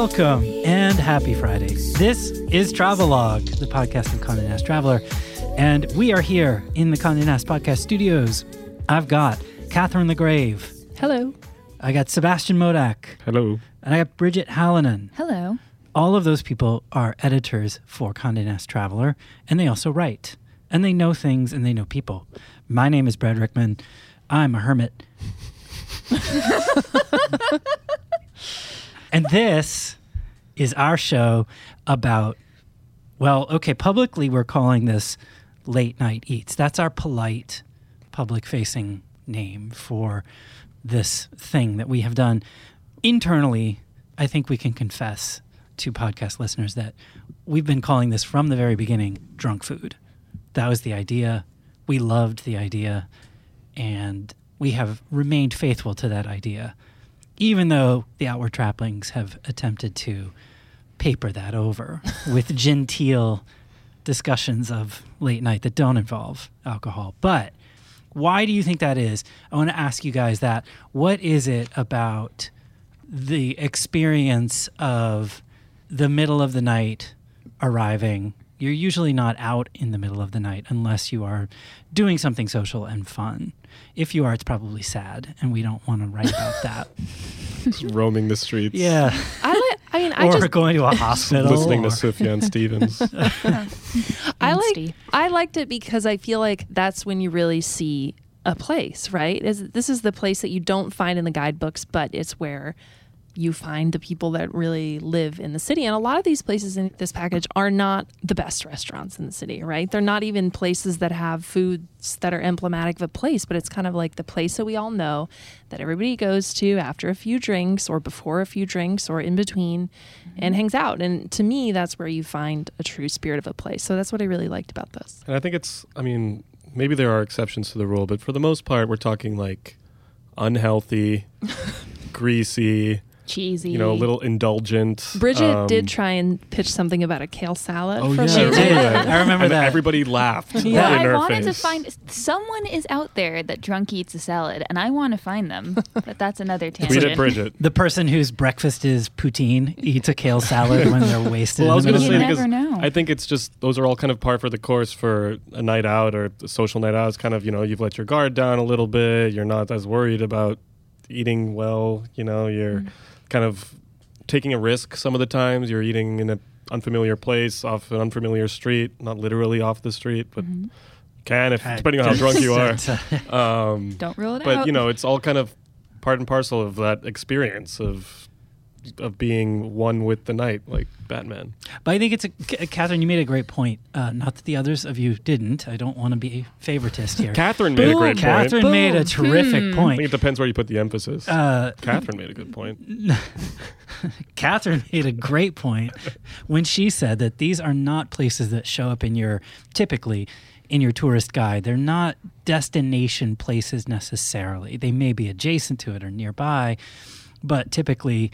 Welcome and happy Friday. This is Travelogue, the podcast of Condé Nast Traveler, and we are here in the Condé Nast Podcast Studios. I've got Catherine LaGrave. Hello. I got Sebastian Modak. Hello. And I got Bridget Hallinan. Hello. All of those people are editors for Condé Nast Traveler, and they also write. And they know things and they know people. My name is Brad Rickman. I'm a hermit. and this is our show about, well, okay, publicly we're calling this Late Night Eats. That's our polite, public facing name for this thing that we have done. Internally, I think we can confess to podcast listeners that we've been calling this from the very beginning drunk food. That was the idea. We loved the idea. And we have remained faithful to that idea, even though the outward trappings have attempted to paper that over with genteel discussions of late night that don't involve alcohol. But why do you think that is? I want to ask you guys that. What is it about the experience of the middle of the night arriving? You're usually not out in the middle of the night unless you are doing something social and fun. If you are, it's probably sad, and we don't want to write about that. Just roaming the streets. Yeah. I like. I mean, I or just going to a hospital. Listening or- to Sufjan Stevens. I like. I liked it because I feel like that's when you really see a place. Right? Is this is the place that you don't find in the guidebooks, but it's where you find the people that really live in the city. And a lot of these places in this package are not the best restaurants in the city, right? They're not even places that have foods that are emblematic of a place, but it's kind of like the place that we all know that everybody goes to after a few drinks or before a few drinks or in between mm-hmm. and hangs out. And to me, that's where you find a true spirit of a place. So that's what I really liked about this. and I think it's, I mean, maybe there are exceptions to the rule, but for the most part, we're talking like unhealthy, greasy, Cheesy. you know, a little indulgent. Bridget um, did try and pitch something about a kale salad. Oh, for yeah. She later. did. I remember and that. Everybody laughed Yeah, in I her wanted to find someone is out there that drunk eats a salad, and I want to find them. But that's another Tweet tangent. at Bridget. The person whose breakfast is poutine eats a kale salad when they're wasted. Well, I was going to say middle of never because know. I think it's just those are all kind of par for the course for a night out or a social night out. It's kind of you know you've let your guard down a little bit. You're not as worried about eating well. You know you're kind of taking a risk some of the times. You're eating in an unfamiliar place off an unfamiliar street, not literally off the street, but Mm-hmm. you can if depending on how drunk you are. Um, Don't rule it but out. you know it's all kind of part and parcel of that experience of of being one with the night, like Batman. But I think it's a C- Catherine. You made a great point. Uh, not that the others of you didn't. I don't want to be a favoritist here. Catherine made a great Catherine point. Catherine made a terrific Hmm. I think it depends where you put the emphasis. Uh, Catherine made a good point. Catherine made a great point when she said that these are not places that show up in your typically in your tourist guide. They're not destination places necessarily. They may be adjacent to it or nearby, but typically,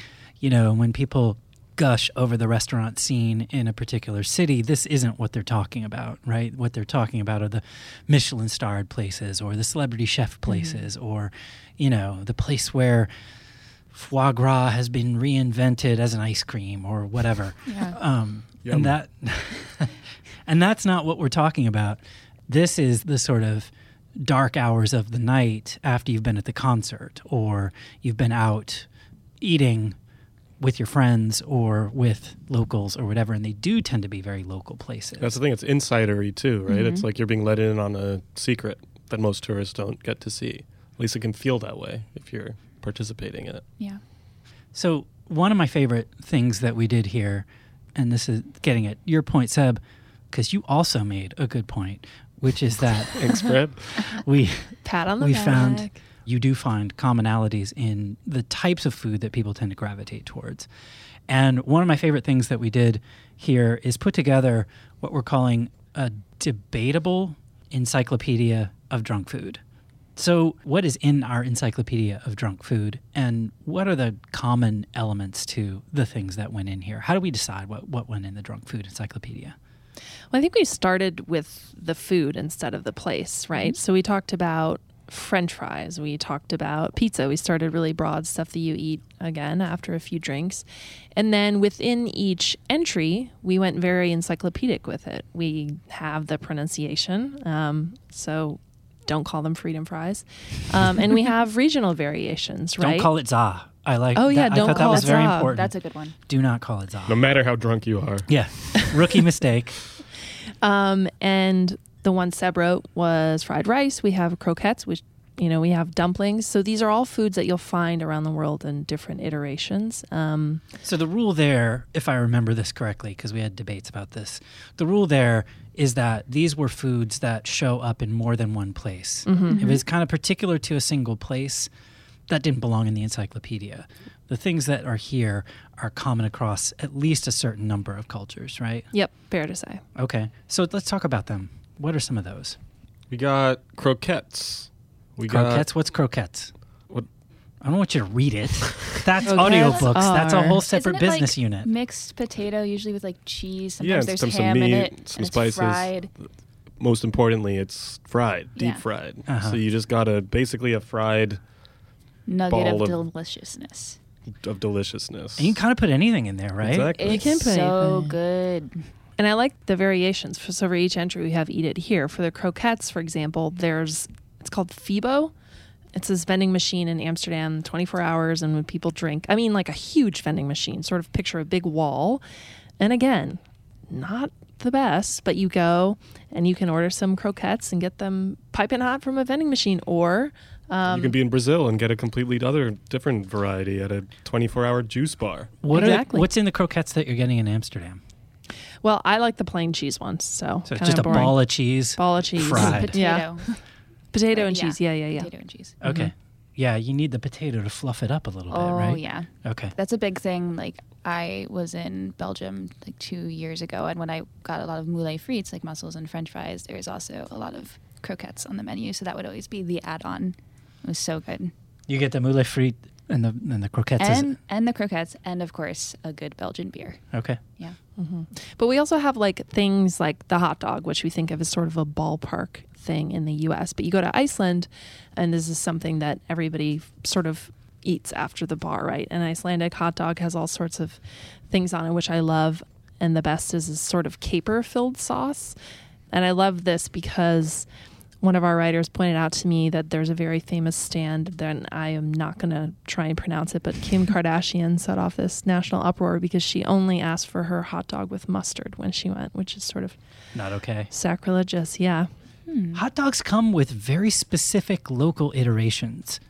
you know, when people gush over the restaurant scene in a particular city, this isn't what they're talking about, right? What they're talking about are the Michelin starred places or the celebrity chef places or, you know, the place where foie gras has been reinvented as an ice cream or whatever. Yeah. Um, and that and that's not what we're talking about. This is the sort of dark hours of the night after you've been at the concert or you've been out eating with your friends or with locals or whatever and they do tend to be very local places. That's the thing. It's insidery too, right? It's Mm-hmm. like you're being let in on a secret that most tourists don't get to see. At least it can feel that way if you're participating in it. yeah. So one of my favorite things that we did here, and this is getting at your point, Seb, because you also made a good point, which is that Thanks, Brad. we Pat on the we back. found you do find commonalities in the types of food that people tend to gravitate towards. And one of my favorite things that we did here is put together what we're calling a debatable encyclopedia of drunk food. So, what is in our encyclopedia of drunk food, and what are the common elements to the things that went in here? How do we decide what, what went in the drunk food encyclopedia? Well, I think we started with the food instead of the place, right? Mm-hmm. So we talked about French fries. We talked about pizza. We started really broad stuff that you eat again after a few drinks. And then within each entry, we went very encyclopedic with it. We have the pronunciation. Um, so don't call them freedom fries. Um, and we have regional variations, right? Don't call it za. I like. Oh, yeah, that. Don't thought that call was it very za. important. That's a good one. Do not call it za. No matter how drunk you are. Yeah, rookie mistake. Um, and the one Seb wrote was fried rice. We have croquettes, which you know we have dumplings. So these are all foods that you'll find around the world in different iterations. Um, So the rule there, if I remember this correctly, because we had debates about this, the rule there is that these were foods that show up in more than one place. Mm-hmm. If it's kind of particular to a single place, that didn't belong in the encyclopedia. The things that are here are common across at least a certain number of cultures, right? yep, fair to say. Okay. So let's talk about them. What are some of those? We got croquettes. We Croquettes? What's croquettes? What- I don't want you to read it. That's Croquettes audiobooks. That's a whole separate Isn't it business like unit. Mixed potato, usually with like cheese. Yeah, there's some- some ham in it. some and it's spices. fried. Most importantly, it's fried, deep Yeah. fried. Uh-huh. So you just got a basically a fried Nugget Ball of of- deliciousness. of deliciousness. And you can kind of put anything in there, right? Exactly. You can It's put so anything. good. And I like the variations. So for each entry, we have eat it here. For the croquettes, for example, there's it's called Febo. It's this vending machine in Amsterdam, 24 hours, and when people drink, I mean, like a huge vending machine. Sort of picture a big wall. And again, not the best, but you go and you can order some croquettes and get them piping hot from a vending machine, or um, you can be in Brazil and get a completely other different variety at a 24-hour juice bar. What are- Exactly. what's in the croquettes that you're getting in Amsterdam? Well, I like the plain cheese ones. So, So it's just a boring. ball of cheese. ball of cheese, fried. Potato. Yeah. potato Right, and yeah. cheese. Yeah, yeah, yeah. Potato and cheese. Okay. Mm-hmm. Yeah, you need the potato to fluff it up a little bit, oh, right? Oh yeah, Okay. that's a big thing. Like I was in Belgium like two years ago, and when I got a lot of moules frites, like mussels and French fries, there was also a lot of croquettes on the menu. So that would always be the add-on. It was so good, You get the moule frite and the and the croquettes. and and the croquettes, and of course a good Belgian beer. okay. Yeah. Mm-hmm. But we also have like things like the hot dog, which we think of as sort of a ballpark thing in the US. But you go to Iceland, and this is something that everybody sort of eats after the bar, right? An Icelandic hot dog has all sorts of things on it, which I love. And the best is a sort of caper filled sauce. And I love this because one of our writers pointed out to me that there's a very famous stand that I am not going to try and pronounce it, but Kim Kardashian set off this national uproar because she only asked for her hot dog with mustard when she went, which is sort of Not okay. sacrilegious. Yeah, hmm. Hot dogs come with very specific local iterations,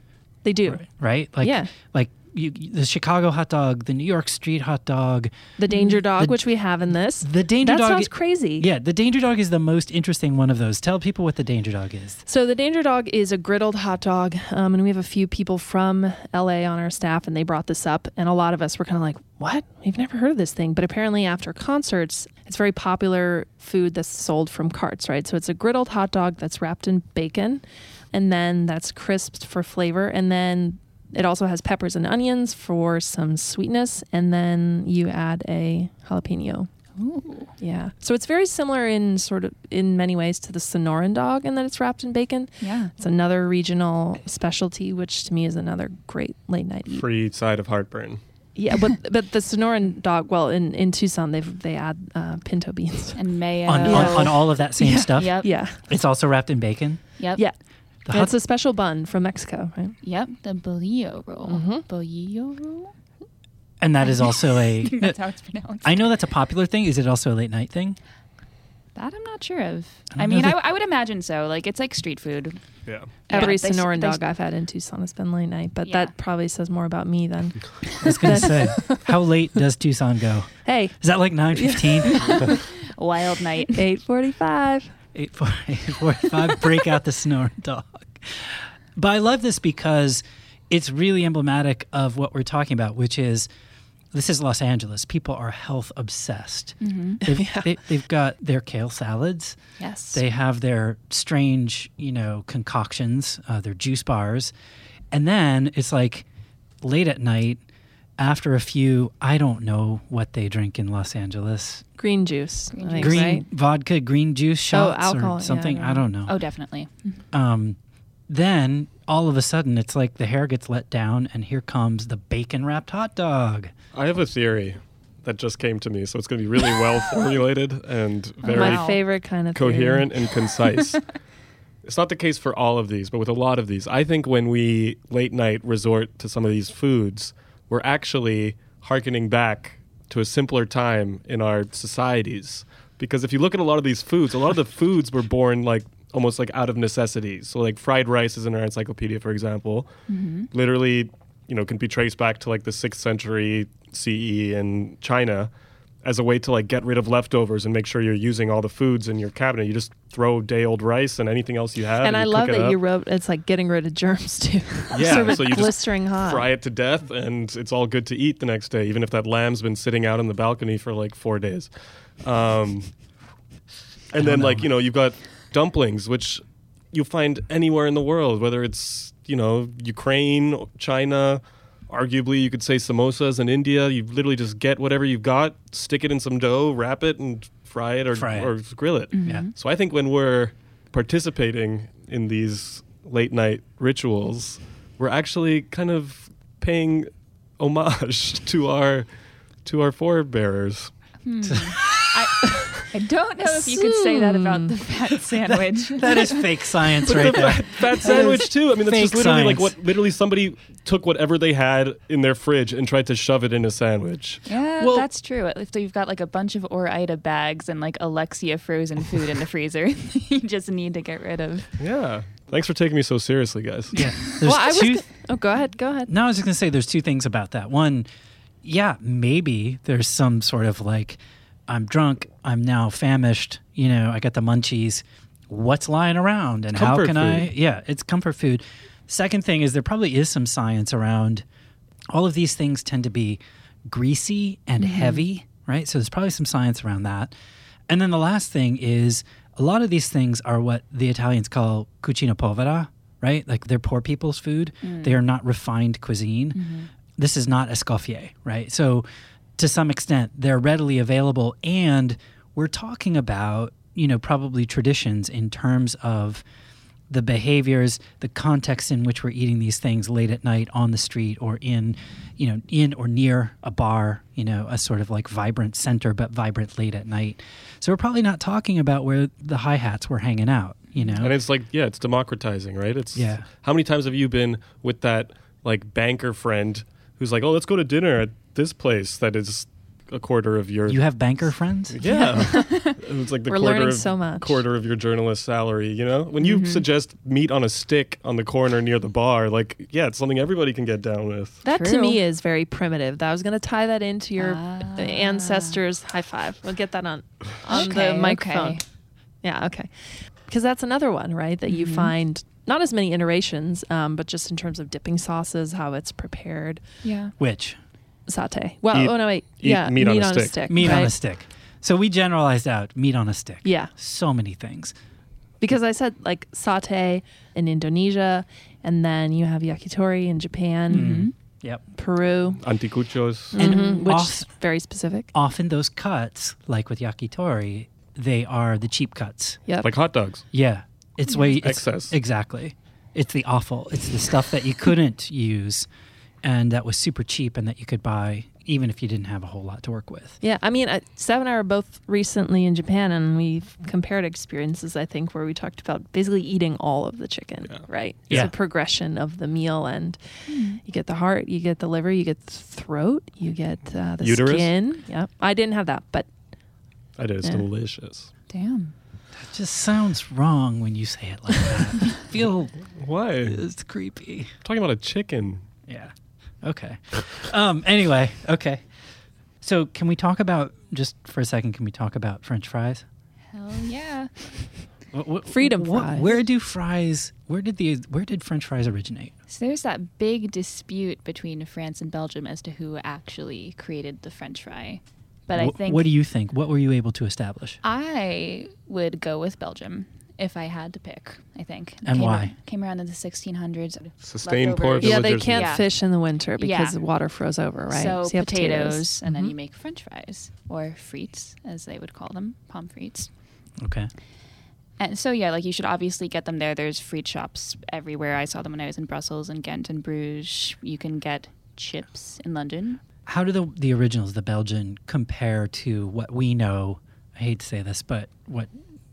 they do. right? Like Yeah. like you, the Chicago hot dog, the New York Street hot dog, The danger dog, The- which we have in this. the Danger that Dog. sounds crazy. Yeah, the Danger Dog is the most interesting one of those. Tell people what the Danger Dog is. So the Danger Dog is a griddled hot dog, um, and we have a few people from LA on our staff, and they brought this up, and a lot of us were kind of like, "What? We've never heard of this thing." But apparently, after concerts, it's very popular food that's sold from carts, right? So it's a griddled hot dog that's wrapped in bacon, and then that's crisped for flavor, and then it also has peppers and onions for some sweetness, and then you add a jalapeno. Ooh. Yeah. So it's very similar in sort of in many ways to the Sonoran dog in that it's wrapped in bacon. Yeah. It's another regional specialty, which to me is another great late night eat. Free side of heartburn. Yeah, but but the Sonoran dog, well, in, in Tucson, they they add uh, pinto beans. And mayo. On, on, on all of that same Yeah. stuff. Yep. Yeah, It's also wrapped in bacon. Yep. yeah. The And hot, it's a special bun from Mexico, right? Yep. The bolillo roll. Mhm. Bolillo roll. and that is also a. That's how it's pronounced. I know that's a popular thing. Is it also a late night thing? That I'm not sure of. I I, mean, know I, I would imagine so. Like it's like street food. Yeah. Every Yeah, Sonoran they s- dog I've had in Tucson has been late night, but Yeah. that probably says more about me than. I was going to say, how late does Tucson go? Hey, Is that like 9.15? Wild night. eight forty-five. 8.45, break out the snoring dog. But I love this because it's really emblematic of what we're talking about, which is this is Los Angeles. People are health obsessed. Mm-hmm. They've, they, they've got their kale salads. Yes. They have their strange, you know, concoctions, uh, their juice bars. And then it's like late at night, after a few, I don't know what they drink in Los Angeles. Green juice. Green juice. Green right? vodka, green juice shots oh, alcohol, or yeah, something. yeah. I don't know. oh, definitely. Um, then all of a sudden it's like the hair gets let down and here comes the bacon wrapped hot dog. I have a theory that just came to me, so it's going to be really well formulated and very My favorite kind of theory. coherent and concise. it's not the case for all of these, but with a lot of these. I think when we late night resort to some of these foods, we're actually hearkening back to a simpler time in our societies. Because if you look at a lot of these foods, a lot of the foods were born like almost like out of necessity. So like fried rice is in our encyclopedia, for example, literally, you know, can be traced back to like the sixth century CE in China as a way to like get rid of leftovers and make sure you're using all the foods in your cabinet. You just throw day old rice and anything else you have. And I love that you wrote it's like getting rid of germs too. Yeah, Serve it so you just blistering hot. fry it to death and it's all good to eat the next day, even if that lamb's been sitting out on the balcony for like four days. Um, and then know. like you know you've got dumplings, which you find anywhere in the world, whether it's you know Ukraine, China. Arguably, you could say samosas in India. You literally just get whatever you've got, stick it in some dough, wrap it, and fry it or, Fry it. or grill it. Mm-hmm. Yeah. So I think when we're participating in these late night rituals, we're actually kind of paying homage to our to our forebearers. I, hmm. I don't know if you could say that about the fat sandwich. That is fake science right the there. fat, fat sandwich too. I mean, that's fake just literally like science. what literally somebody took whatever they had in their fridge and tried to shove it in a sandwich. Yeah, Well- that's true. If you've got like a bunch of Ore-Ida bags and like Alexia frozen food in the freezer, you just need to get rid of. Yeah. Thanks for taking me so seriously, guys. Yeah. There's well, I was. two, go- oh, go ahead. Go ahead. No, I was just going to say there's two things about that. One, yeah, maybe there's some sort of like, I'm drunk, I'm now famished, you know, I got the munchies. What's lying around and how Comfort can I? Yeah, it's comfort food. Second thing is there probably is some science around all of these things tend to be greasy and mm-hmm. heavy, right? So there's probably some science around that. And then the last thing is a lot of these things are what the Italians call cucina povera, right? Like they're poor people's food. They mm. are not refined cuisine. Mm-hmm. This is not escoffier, right? So to some extent, they're readily available. And we're talking about, you know, probably traditions in terms of the behaviors, the context in which we're eating these things late at night on the street or in, you know, in or near a bar, you know, a sort of like vibrant center, but vibrant late at night. So we're probably not talking about where the hi hats were hanging out, you know. And it's like, yeah, it's democratizing, right? It's Yeah. How many times have you been with that like banker friend who's like, "Oh, let's go to dinner at this place that is a quarter of your you have banker friends? yeah." it's like the We're quarter learning of, so much. quarter of your journalist salary. You know, when you suggest meat on a stick on the corner near the bar, like, yeah, it's something everybody can get down with. That to me is very primitive. I was going to tie that into your Ah. ancestors. High five. We'll get that on on Okay, the microphone. okay. Yeah. Okay. Because that's another one, right? That Mm-hmm. you find not as many iterations, um, but just in terms of dipping sauces, how it's prepared, Yeah. Which? Saute. Well, Eat- oh no, wait. yeah, meat on a stick. Meat on a stick. So we generalized out meat on a stick. Yeah. So many things. because I said like satay in Indonesia, and then you have yakitori in Japan, Mm-hmm. Yep. Peru, Anticuchos. And mhm, which off- is very specific. Often those cuts, like with yakitori, they are the cheap cuts. Yep. Like hot dogs. Yeah, it's way it's, Excess. Exactly, it's the offal. It's the stuff that you couldn't use, and that was super cheap, and that you could buy even if you didn't have a whole lot to work with. Yeah, I mean, uh, Sav and I were both recently in Japan, and we've compared experiences. I think where we talked about basically eating all of the chicken, Yeah. right? Yeah. It's a progression of the meal, and you get the heart, you get the liver, you get the throat, you get uh, the Uterus? skin. Yeah, I didn't have that, but I did. It's Yeah. delicious. Damn. That just sounds wrong when you say it like that. I feel Why? it's creepy. talking about a chicken. Yeah. Okay. Um. Anyway. Okay. So can we talk about just for a second? Can we talk about French fries? Hell yeah. What- what- Freedom what- fries. Where do fries? Where did the where did French fries originate? So there's that big dispute between France and Belgium as to who actually created the French fry. But I think What do you think? What were you able to establish? I would go with Belgium if I had to pick. I think. It And came why? Came around in the 1600s. Sustained poor Leftovers. yeah, they can't Yeah. fish in the winter because Yeah. the water froze over, right? So, you have potatoes, and then Mhm. you make French fries or frites, as they would call them, pommes frites. Okay. And so yeah, like you should obviously get them there. There's free shops everywhere. I saw them when I was in Brussels and Ghent and Bruges. You can get chips in London. How do the the originals, the Belgian, compare to what we know? I hate to say this, but what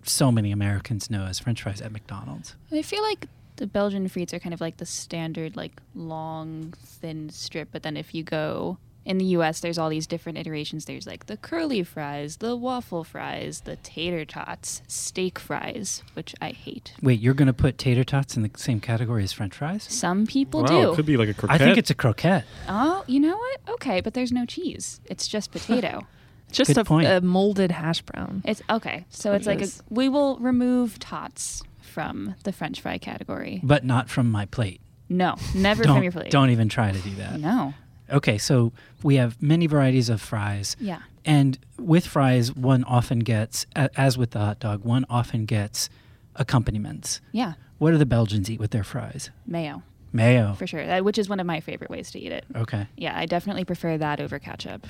so many Americans know as French fries at McDonald's. I feel like the Belgian frites are kind of like the standard, like long, thin strip. But then if you go in the U.S., there's all these different iterations. There's like the curly fries, the waffle fries, the tater tots, steak fries, which I hate. Wait, you're going to put tater tots in the same category as French fries? Some people wow, do. it could be like a croquette. I think it's a croquette. Oh, you know what? Okay, but there's no cheese. It's just potato. Just Good a, point. a molded hash brown. it's okay. So it's it like a, we will remove tots from the French fry category. but not from my plate. No, never from your plate. Don't even try to do that. No. Okay, so we have many varieties of fries. Yeah. And with fries, one often gets, as with the hot dog, one often gets accompaniments. Yeah. What do the Belgians eat with their fries? Mayo Mayo. for sure. That, which is one of my favorite ways to eat it. Okay. Yeah, I definitely prefer that over ketchup.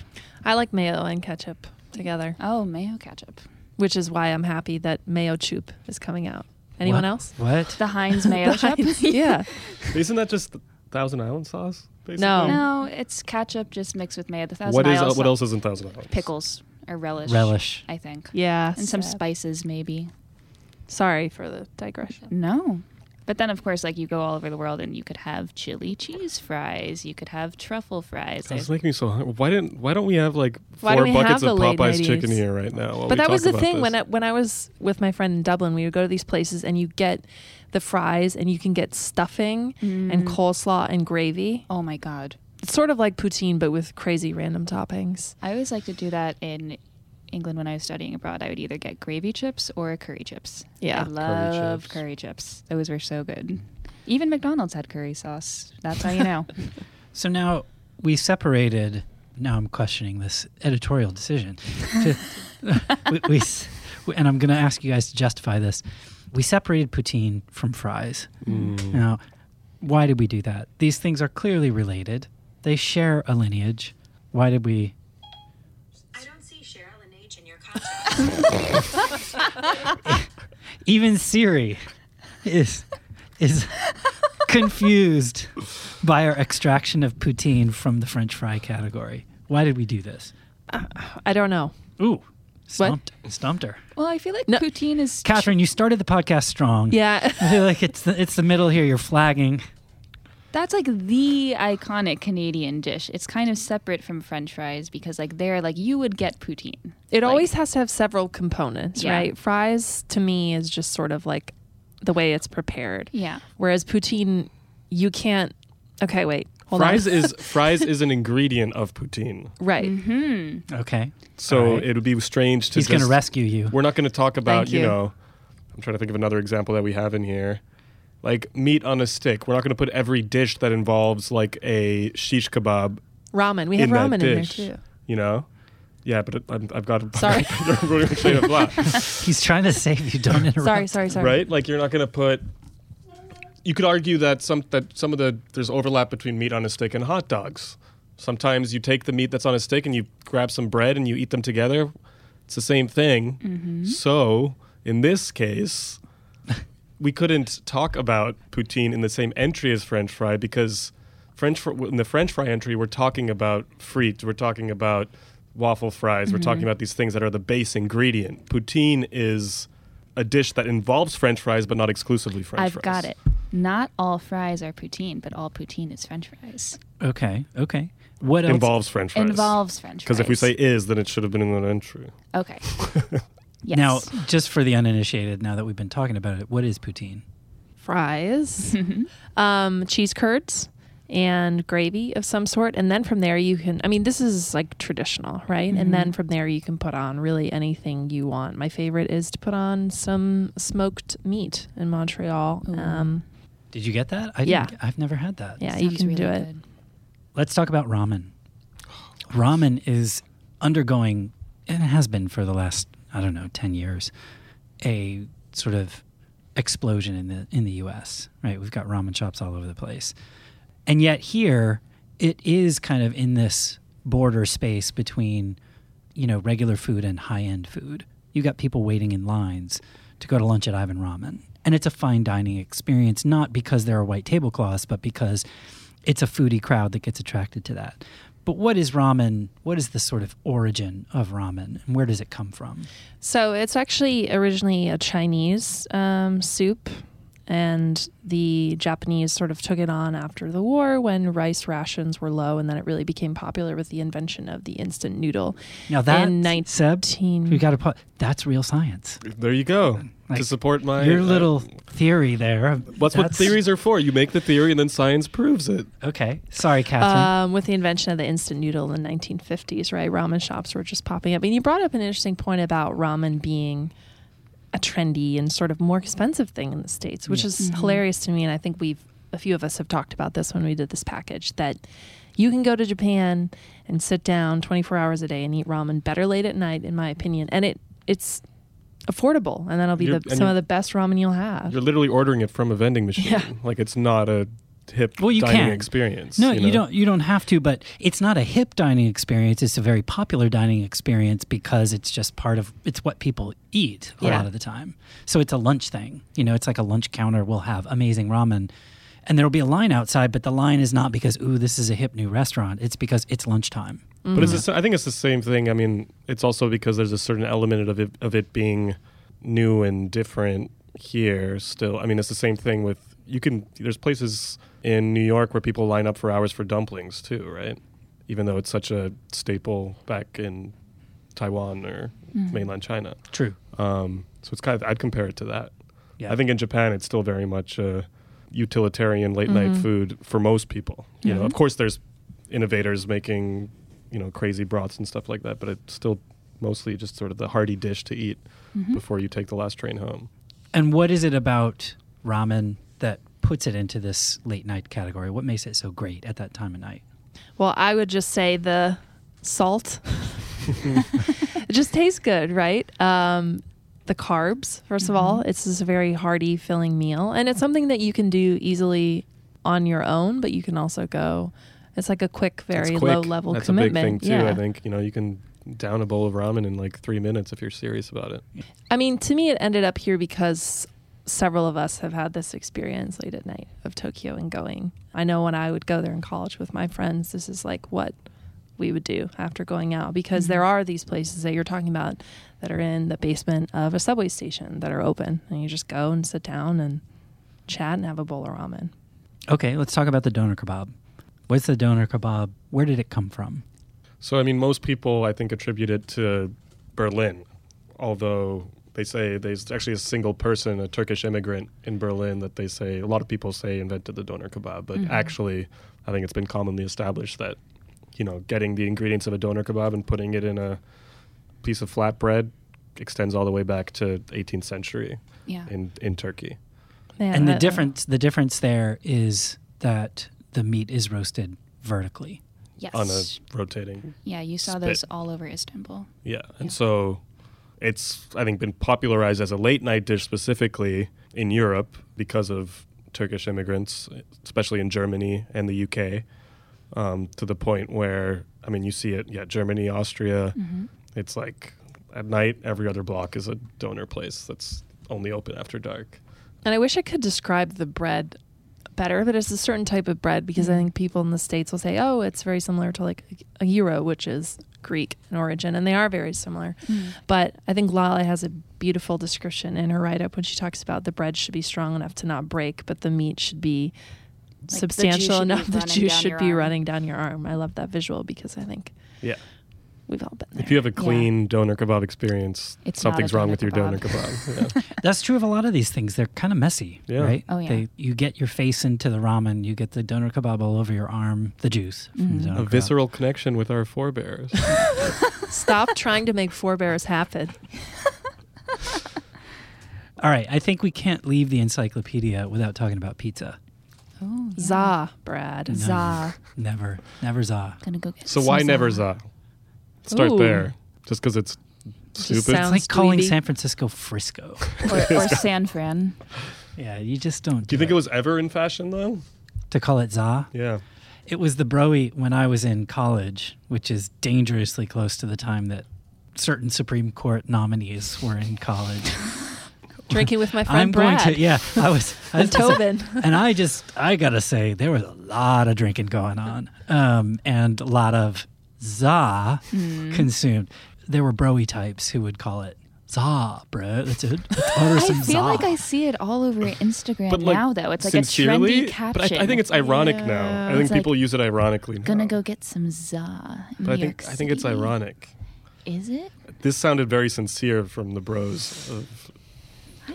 I like mayo and ketchup together, Oh, mayo ketchup. which is why I'm happy that Mayochup is coming out. Anyone What? else? What? The Heinz mayo The chip. Heinz- yeah. Isn't that just Thousand Island sauce? Basically? No. No, it's ketchup just mixed with mayo. The thousand What is uh, Isles- what else is in Thousand Island? Pickles or relish. Relish. I think. Yeah. And some spices, maybe. Sorry for the digression. No. But then, of course, like you go all over the world and you could have chili cheese fries. You could have truffle fries. God, There's- It's making me so hungry. Why didn't Why don't we have like Why four don't we buckets have of the late Popeye's chicken here right now? while But we that talk was the thing this? when I, when I was with my friend in Dublin, we would go to these places and you get the fries and you can get stuffing and Mm. coleslaw and gravy. Oh my god. It's sort of like poutine, but with crazy random toppings. I always like to do that in England when I was studying abroad. I would either get gravy chips or curry chips. Yeah. I Curry love chips. curry chips. Those were so good. Even McDonald's had curry sauce. That's how you know. So now we separated. Now I'm questioning this editorial decision. To- we, we and I'm going to ask you guys to justify this. We separated poutine from fries. Mm. Now, why did we do that? These things are clearly related. They share a lineage. Why did we? I don't see Cheryl and H in your contact. Even Siri is is confused by our extraction of poutine from the French fry category. Why did we do this? Uh, I don't know. Ooh, stumped, stumped her. well, I feel like No. poutine is Catherine, you started the podcast strong. Yeah. I feel like it's the, it's the middle here. You're flagging. That's like the iconic Canadian dish. It's kind of separate from French fries because like they're like you would get poutine. It Like- always has to have several components, Yeah. right? Fries to me is just sort of like the way it's prepared. Yeah. Whereas poutine, you can't. Okay, wait. Hold fries on. is fries is an ingredient of poutine, right. Hmm. Okay. so All right. it would be strange to. He's going to rescue you. We're not going to talk about you you. know. I'm trying to think of another example that we have in here, like meat on a stick. We're not going to put every dish that involves like a shish kebab Ramen. We have in that ramen in there dish. too. You know. Yeah, but it, I'm, I've got. Sorry. you're ruining the chain of thought. He's trying to save you. Don't interrupt. Sorry, sorry, sorry. right? Like you're not going to put. You could argue that some that some of the there's overlap between meat on a stick and hot dogs. Sometimes you take the meat that's on a stick and you grab some bread and you eat them together. It's the same thing. Mm-hmm. So in this case, we couldn't talk about poutine in the same entry as French fry because French fr- in the French fry entry we're talking about frites, we're talking about waffle fries, we're talking mm-hmm. about these things that are the base ingredient. Poutine is a dish that involves French fries but not exclusively French fries. I've got it. Not all fries are poutine, but all poutine is French fries. Okay. Okay. What else? Involves French fries. Involves French fries. Because if we say is, then it should have been in that entry. okay, yes. Now, just for the uninitiated, now that we've been talking about it, what is poutine? Fries, um, cheese curds, and gravy of some sort. And then from there, you can, I mean, this is like traditional, right? And then from there, you can put on really anything you want. My favorite is to put on some smoked meat in Montreal. Um, Did you get that? I Yeah. didn't, I've never had that. yeah, you can really do it. good. Let's talk about ramen. Ramen is undergoing, and it has been for the last, I don't know, 10 years, a sort of explosion in the in the US, right? We've got ramen shops all over the place. And yet here it is kind of in this border space between, you know, regular food and high-end food. You got people waiting in lines to go to lunch at Ivan Ramen. And it's a fine dining experience, not because there are white tablecloths, but because it's a foodie crowd that gets attracted to that. But what is ramen? What is the sort of origin of ramen, and where does it come from? So it's actually originally a Chinese um, soup, and the Japanese sort of took it on after the war when rice rations were low, and then it really became popular with the invention of the instant noodle. Now that In Seb, 19 we got to put that's real science. There you go. Like, to support my Your uh, little theory there. What's what that's- theories are for? You make the theory and then science proves it. Okay, sorry, Catherine. Um, with the invention of the instant noodle in the 1950s, right? Ramen shops were just popping up. And you brought up an interesting point about ramen being a trendy and sort of more expensive thing in the States, which is hilarious to me. And I think we've, a few of us have talked about this when we did this package that you can go to Japan and sit down 24 hours a day and eat ramen better late at night, in my opinion. And it it's affordable. And that'll be the, and some of the best ramen you'll have. You're literally ordering it from a vending machine. Yeah. Like it's not a hip Well, you dining can. experience. no, you, know? don't. You don't have to. But it's not a hip dining experience. It's a very popular dining experience because it's just part of. It's what people eat a Yeah. lot of the time. So it's a lunch thing. You know, it's like a lunch counter will have amazing ramen, and there will be a line outside. But the line is not because ooh, this is a hip new restaurant. It's because it's lunchtime. But it's the mm-hmm. sa- I think it's the same thing. I mean, it's also because there's a certain element of it, of it being new and different here still. I mean, it's the same thing with you can there's places in New York where people line up for hours for dumplings too, right? Even though it's such a staple back in Taiwan or mm-hmm. mainland China. True. Um, so it's kind of I'd compare it to that. Yeah. I think in Japan it's still very much a utilitarian late night mm-hmm. food for most people. You know, of course there's innovators making, you know, crazy broths and stuff like that, but it's still mostly just sort of the hearty dish to eat before you take the last train home. And what is it about ramen that puts it into this late night category? What makes it so great at that time of night? Well, I would just say the salt. it just tastes good, right? Um, the carbs, 1st of all, it's just a very hearty, filling meal, and it's something that you can do easily on your own, but you can also go. It's like a quick, very quick. low level That's commitment. a big thing too. yeah. I think you know you can down a bowl of ramen in like three minutes if you're serious about it. I mean, to me, it ended up here because several of us have had this experience late at night of Tokyo and going. I know when I would go there in college with my friends, this is like what we would do after going out because there mm-hmm. are these places that you're talking about that are in the basement of a subway station that are open and you just go and sit down and chat and have a bowl of ramen. Okay, let's talk about the doner kebab. What's the doner kebab? Where did it come from? So I mean, most people I think attribute it to Berlin, although they say there's actually a single person, a Turkish immigrant in Berlin, that they say a lot of people say invented the doner kebab, but mm-hmm. actually, I think it's been commonly established that you know getting the ingredients of a doner kebab and putting it in a piece of flatbread extends all the way back to 18th century Yeah. in in Turkey. Man, and the difference the difference there is that the meat is roasted vertically. Yes. on a rotating yeah, you saw spit. those all over Istanbul. Yeah, and Yeah. so it's I think been popularized as a late night dish specifically in Europe because of Turkish immigrants, especially in Germany and the UK, um, to the point where I mean you see it, yeah, Germany, Austria. It's like at night every other block is a donor place that's only open after dark. And I wish I could describe the bread better, but it's a certain type of bread because I mm-hmm. think people in the States will say, oh, it's very similar to like a gyro, which is Greek in origin, and they are very similar. Mm. But I think Lale has a beautiful description in her write up when she talks about the bread should be strong enough to not break, but the meat should be the juice substantial should be enough. The running juice down should be running down your arm. I love that visual because I think Yeah. We've all been there. If you have a clean doner kebab experience, It's something's wrong doner with your kebab. doner kebab. Yeah. That's true of a lot of these things. They're kind of messy, Yeah. right? Oh, yeah. They, you get your face into the ramen, you get the doner kebab all over your arm, the juice from the mm-hmm. doner a kebab. visceral connection with our forebears. Stop trying to make forebears happen. All right, I think we can't leave the encyclopedia without talking about pizza. Oh, yeah. Za, Brad. No. Za. Never, never za. Gonna go get So some why never za. Za? Start Ooh. there. Just because it's stupid. sounds- It's like calling. San Francisco Frisco. or, or San Fran. yeah, you just don't. Do you think it was ever in fashion though? to call it za? Yeah. It was the broy when I was in college, which is dangerously close to the time that certain Supreme Court nominees were in college. Drinking with my friend I'm Brad. going to. Yeah, I was. I was And Tobin. and I just, I gotta say, there was a lot of drinking going on, um, and a lot of za Hmm. consumed. There were broy types who would call it za, bro. Let's, let's I feel za. like I see it all over Instagram But like, now, though. It's like a trendy caption. But I, I think it's ironic now. I think It's like, people use it ironically now. gonna go get some za. But I think York I think it's ironic. Is it? This sounded very sincere from the bros of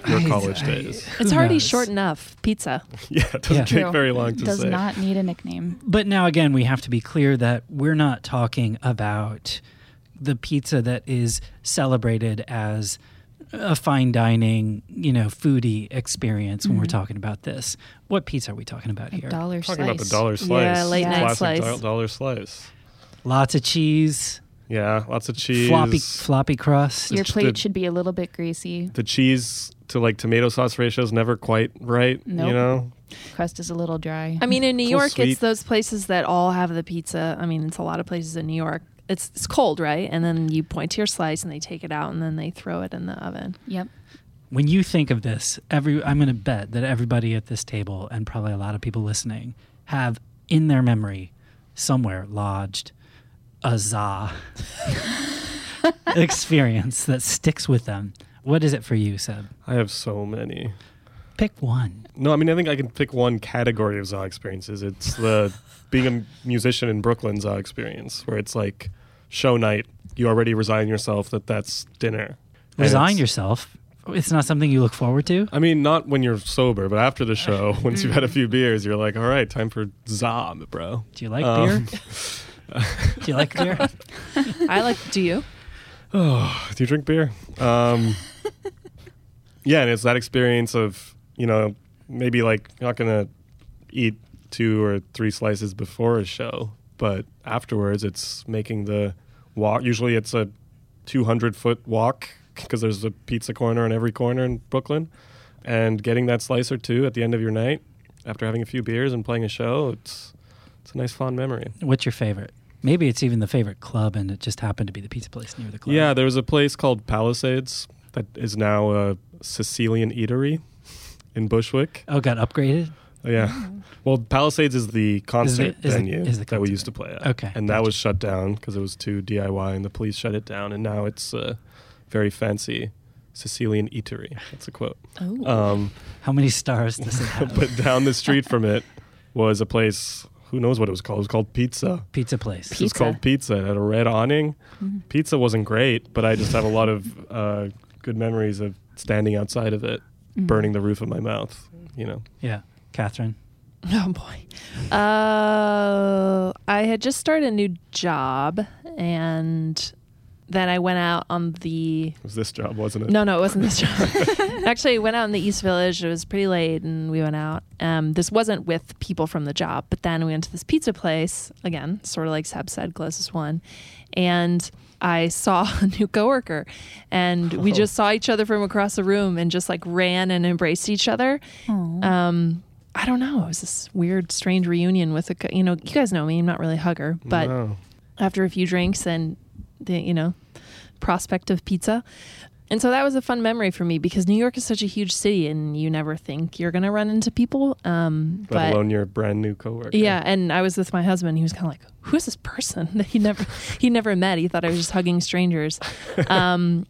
your college days. It's already knows? short enough. Pizza. Yeah, it doesn't Yeah. take True. very long to Does say. not need a nickname. But now again, we have to be clear that we're not talking about the pizza that is celebrated as a fine dining, you know, foodie experience when we're mm-hmm. talking about this. What pizza are we talking about A here? dollar Talking slice. about the dollar slice. Yeah, late night Classic slice. do- dollar slice. Lots of cheese, Yeah, lots of cheese. floppy floppy crust. Your plate the- should be a little bit greasy. the cheese to like tomato sauce ratio is never quite right. You know, Crust is a little dry. I mean, in New Little York, sweet. it's those places that all have the pizza. I mean, it's a lot of places in New York. It's it's cold, right? And then you point to your slice, and they take it out, and then they throw it in the oven. yep. when you think of this, every I'm going to bet that everybody at this table and probably a lot of people listening have in their memory somewhere lodged a za experience that sticks with them. What is it for you, Seb? I have so many. Pick one. No, I mean I think I can pick one category of za experiences. It's the being a musician in Brooklyn za experience, where it's like show night. You already resign yourself that that's dinner. And Resign it's- yourself. It's not something you look forward to. I mean, not when you're sober, but after the show, once you've had a few beers, you're like, all right, time for za, bro. Do you like Um, beer? Do you like beer? I like. Do you? Oh, do you drink beer? Um, yeah, and it's that experience of you know maybe like not gonna eat two or three slices before a show, but afterwards it's making the walk. Usually it's a 200 foot walk because there's a pizza corner in every corner in Brooklyn, and getting that slice or two at the end of your night after having a few beers and playing a show. It's it's a nice fond memory. What's your favorite? Maybe it's even the favorite club, and it just happened to be the pizza place near the club. Yeah, there was a place called Palisades that is now a Sicilian eatery in Bushwick. Oh, got upgraded. Yeah. Well, Palisades is the concert is the- venue is the that we used to play at. Okay, And that was shut down because it was too DIY and the police shut it down. And now it's a very fancy Sicilian eatery. That's a quote. Oh. Um, How many stars does it have? but down the street from it was a place, who knows what it was called? It was called Pizza. pizza place. Pizza. It was called Pizza. It had a red awning. Mm-hmm. Pizza wasn't great, but I just have a lot of uh, good memories of standing outside of it, Mm-hmm. burning the roof of my mouth. You know, Yeah, Catherine. Oh boy. Uh, I had just started a new job, and then I went out on the. it was this job, wasn't it? No, no, it wasn't this job. Actually, I went out in the East Village. It was pretty late, and we went out. Um, this wasn't with people from the job, but then we went to this pizza place again, sort of like Seb said, closest one, and. I saw a new coworker and we Oh. just saw each other from across the room and just like ran and embraced each other. Aw. Um, I don't know. It was this weird, strange reunion with a, co- you know, you guys know me. I'm not really a hugger, but No. after a few drinks and the, you know, prospect of pizza. And so that was a fun memory for me because New York is such a huge city and you never think you're going to run into people. Um, let but alone your brand new coworker. yeah, and I was with my husband. He was kind of like, "Who is this person that he never he never met? He thought I was just hugging strangers." Um,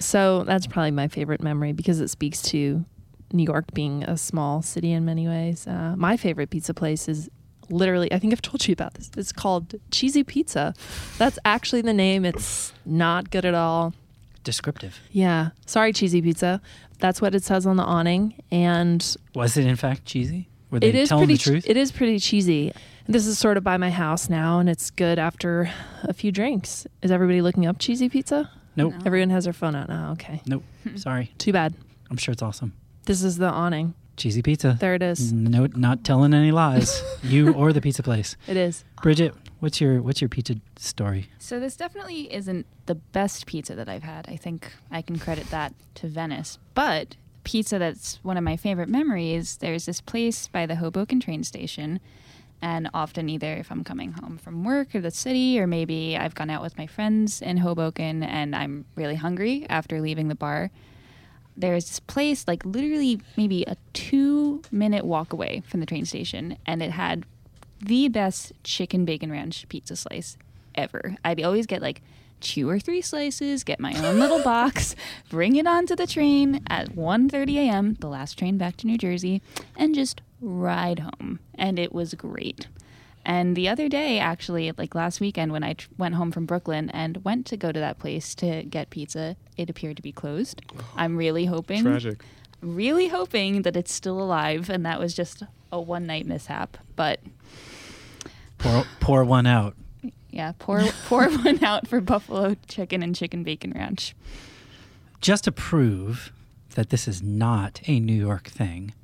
so that's probably my favorite memory because it speaks to New York being a small city in many ways. Uh, my favorite pizza place is literally I think I've told you about this. It's called Cheesy Pizza. That's actually the name. It's not good at all. Descriptive. Yeah, sorry, Cheesy Pizza. That's what it says on the awning, and Was it in fact cheesy? Were they it is telling pretty. the truth? It is pretty cheesy. This is sort of by my house now, and it's good after a few drinks. Is everybody looking up cheesy pizza? nope. No. Everyone has their phone out now. Okay, Nope. Hmm. Sorry. too bad. I'm sure it's awesome. This is the awning. Cheesy pizza. There it is. No, not telling any lies. you or the pizza place. It is. Bridget, what's your what's your pizza story? So this definitely isn't the best pizza that I've had. I think I can credit that to Venice. But pizza that's one of my favorite memories, there's this place by the Hoboken train station. And often either if I'm coming home from work or the city, or maybe I've gone out with my friends in Hoboken and I'm really hungry after leaving the bar, there's this place like literally maybe a two minute walk away from the train station, and it had the best chicken bacon ranch pizza slice ever. I'd always get like two or three slices, get my own little box, bring it onto the train at 1:30 a.m., the last train back to New Jersey, and just ride home. And it was great. And the other day, actually, like last weekend, when I tr- went home from Brooklyn and went to go to that place to get pizza, it appeared to be closed. Oh, I'm really hoping, Tragic. really hoping that it's still alive and that was just a one night mishap. But Pour, pour one out. yeah, pour pour one out for buffalo chicken and chicken bacon ranch. Just to prove that this is not a New York thing,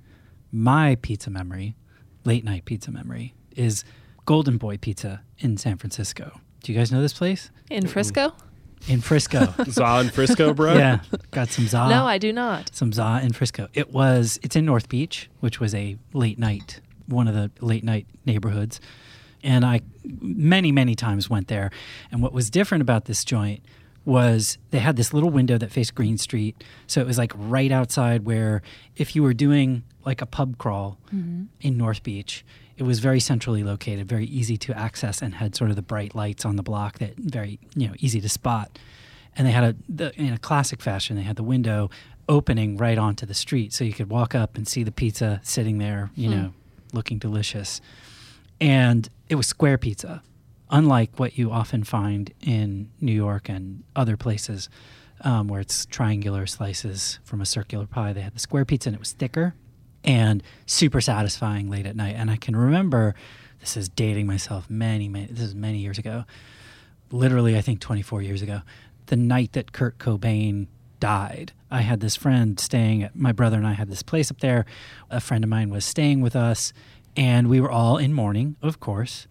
my pizza memory, late night pizza memory, is Golden Boy Pizza in San Francisco. Do you guys know this place? In Frisco? In Frisco. Za in Frisco, bro. yeah, got some za. no, I do not. some za in Frisco. It was. It's in North Beach, which was a late night, one of the late night neighborhoods, and I many many times went there. And what was different about this joint was they had this little window that faced Green Street, so it was like right outside where if you were doing like a pub crawl mm-hmm. in North Beach. It was very centrally located, very easy to access, and had sort of the bright lights on the block that very you know easy to spot. And they had a the, in a classic fashion they had the window opening right onto the street so you could walk up and see the pizza sitting there you know looking delicious. And it was square pizza unlike what you often find in new york and other places um, where it's triangular slices from a circular pie. They had the square pizza and it was thicker and super satisfying late at night and i can remember this is dating myself many many this is many years ago literally, I think 24 years ago, the night that Kurt Cobain died. I had this friend staying at my brother and I had this place up there. A friend of mine was staying with us, and we were all in mourning, of course,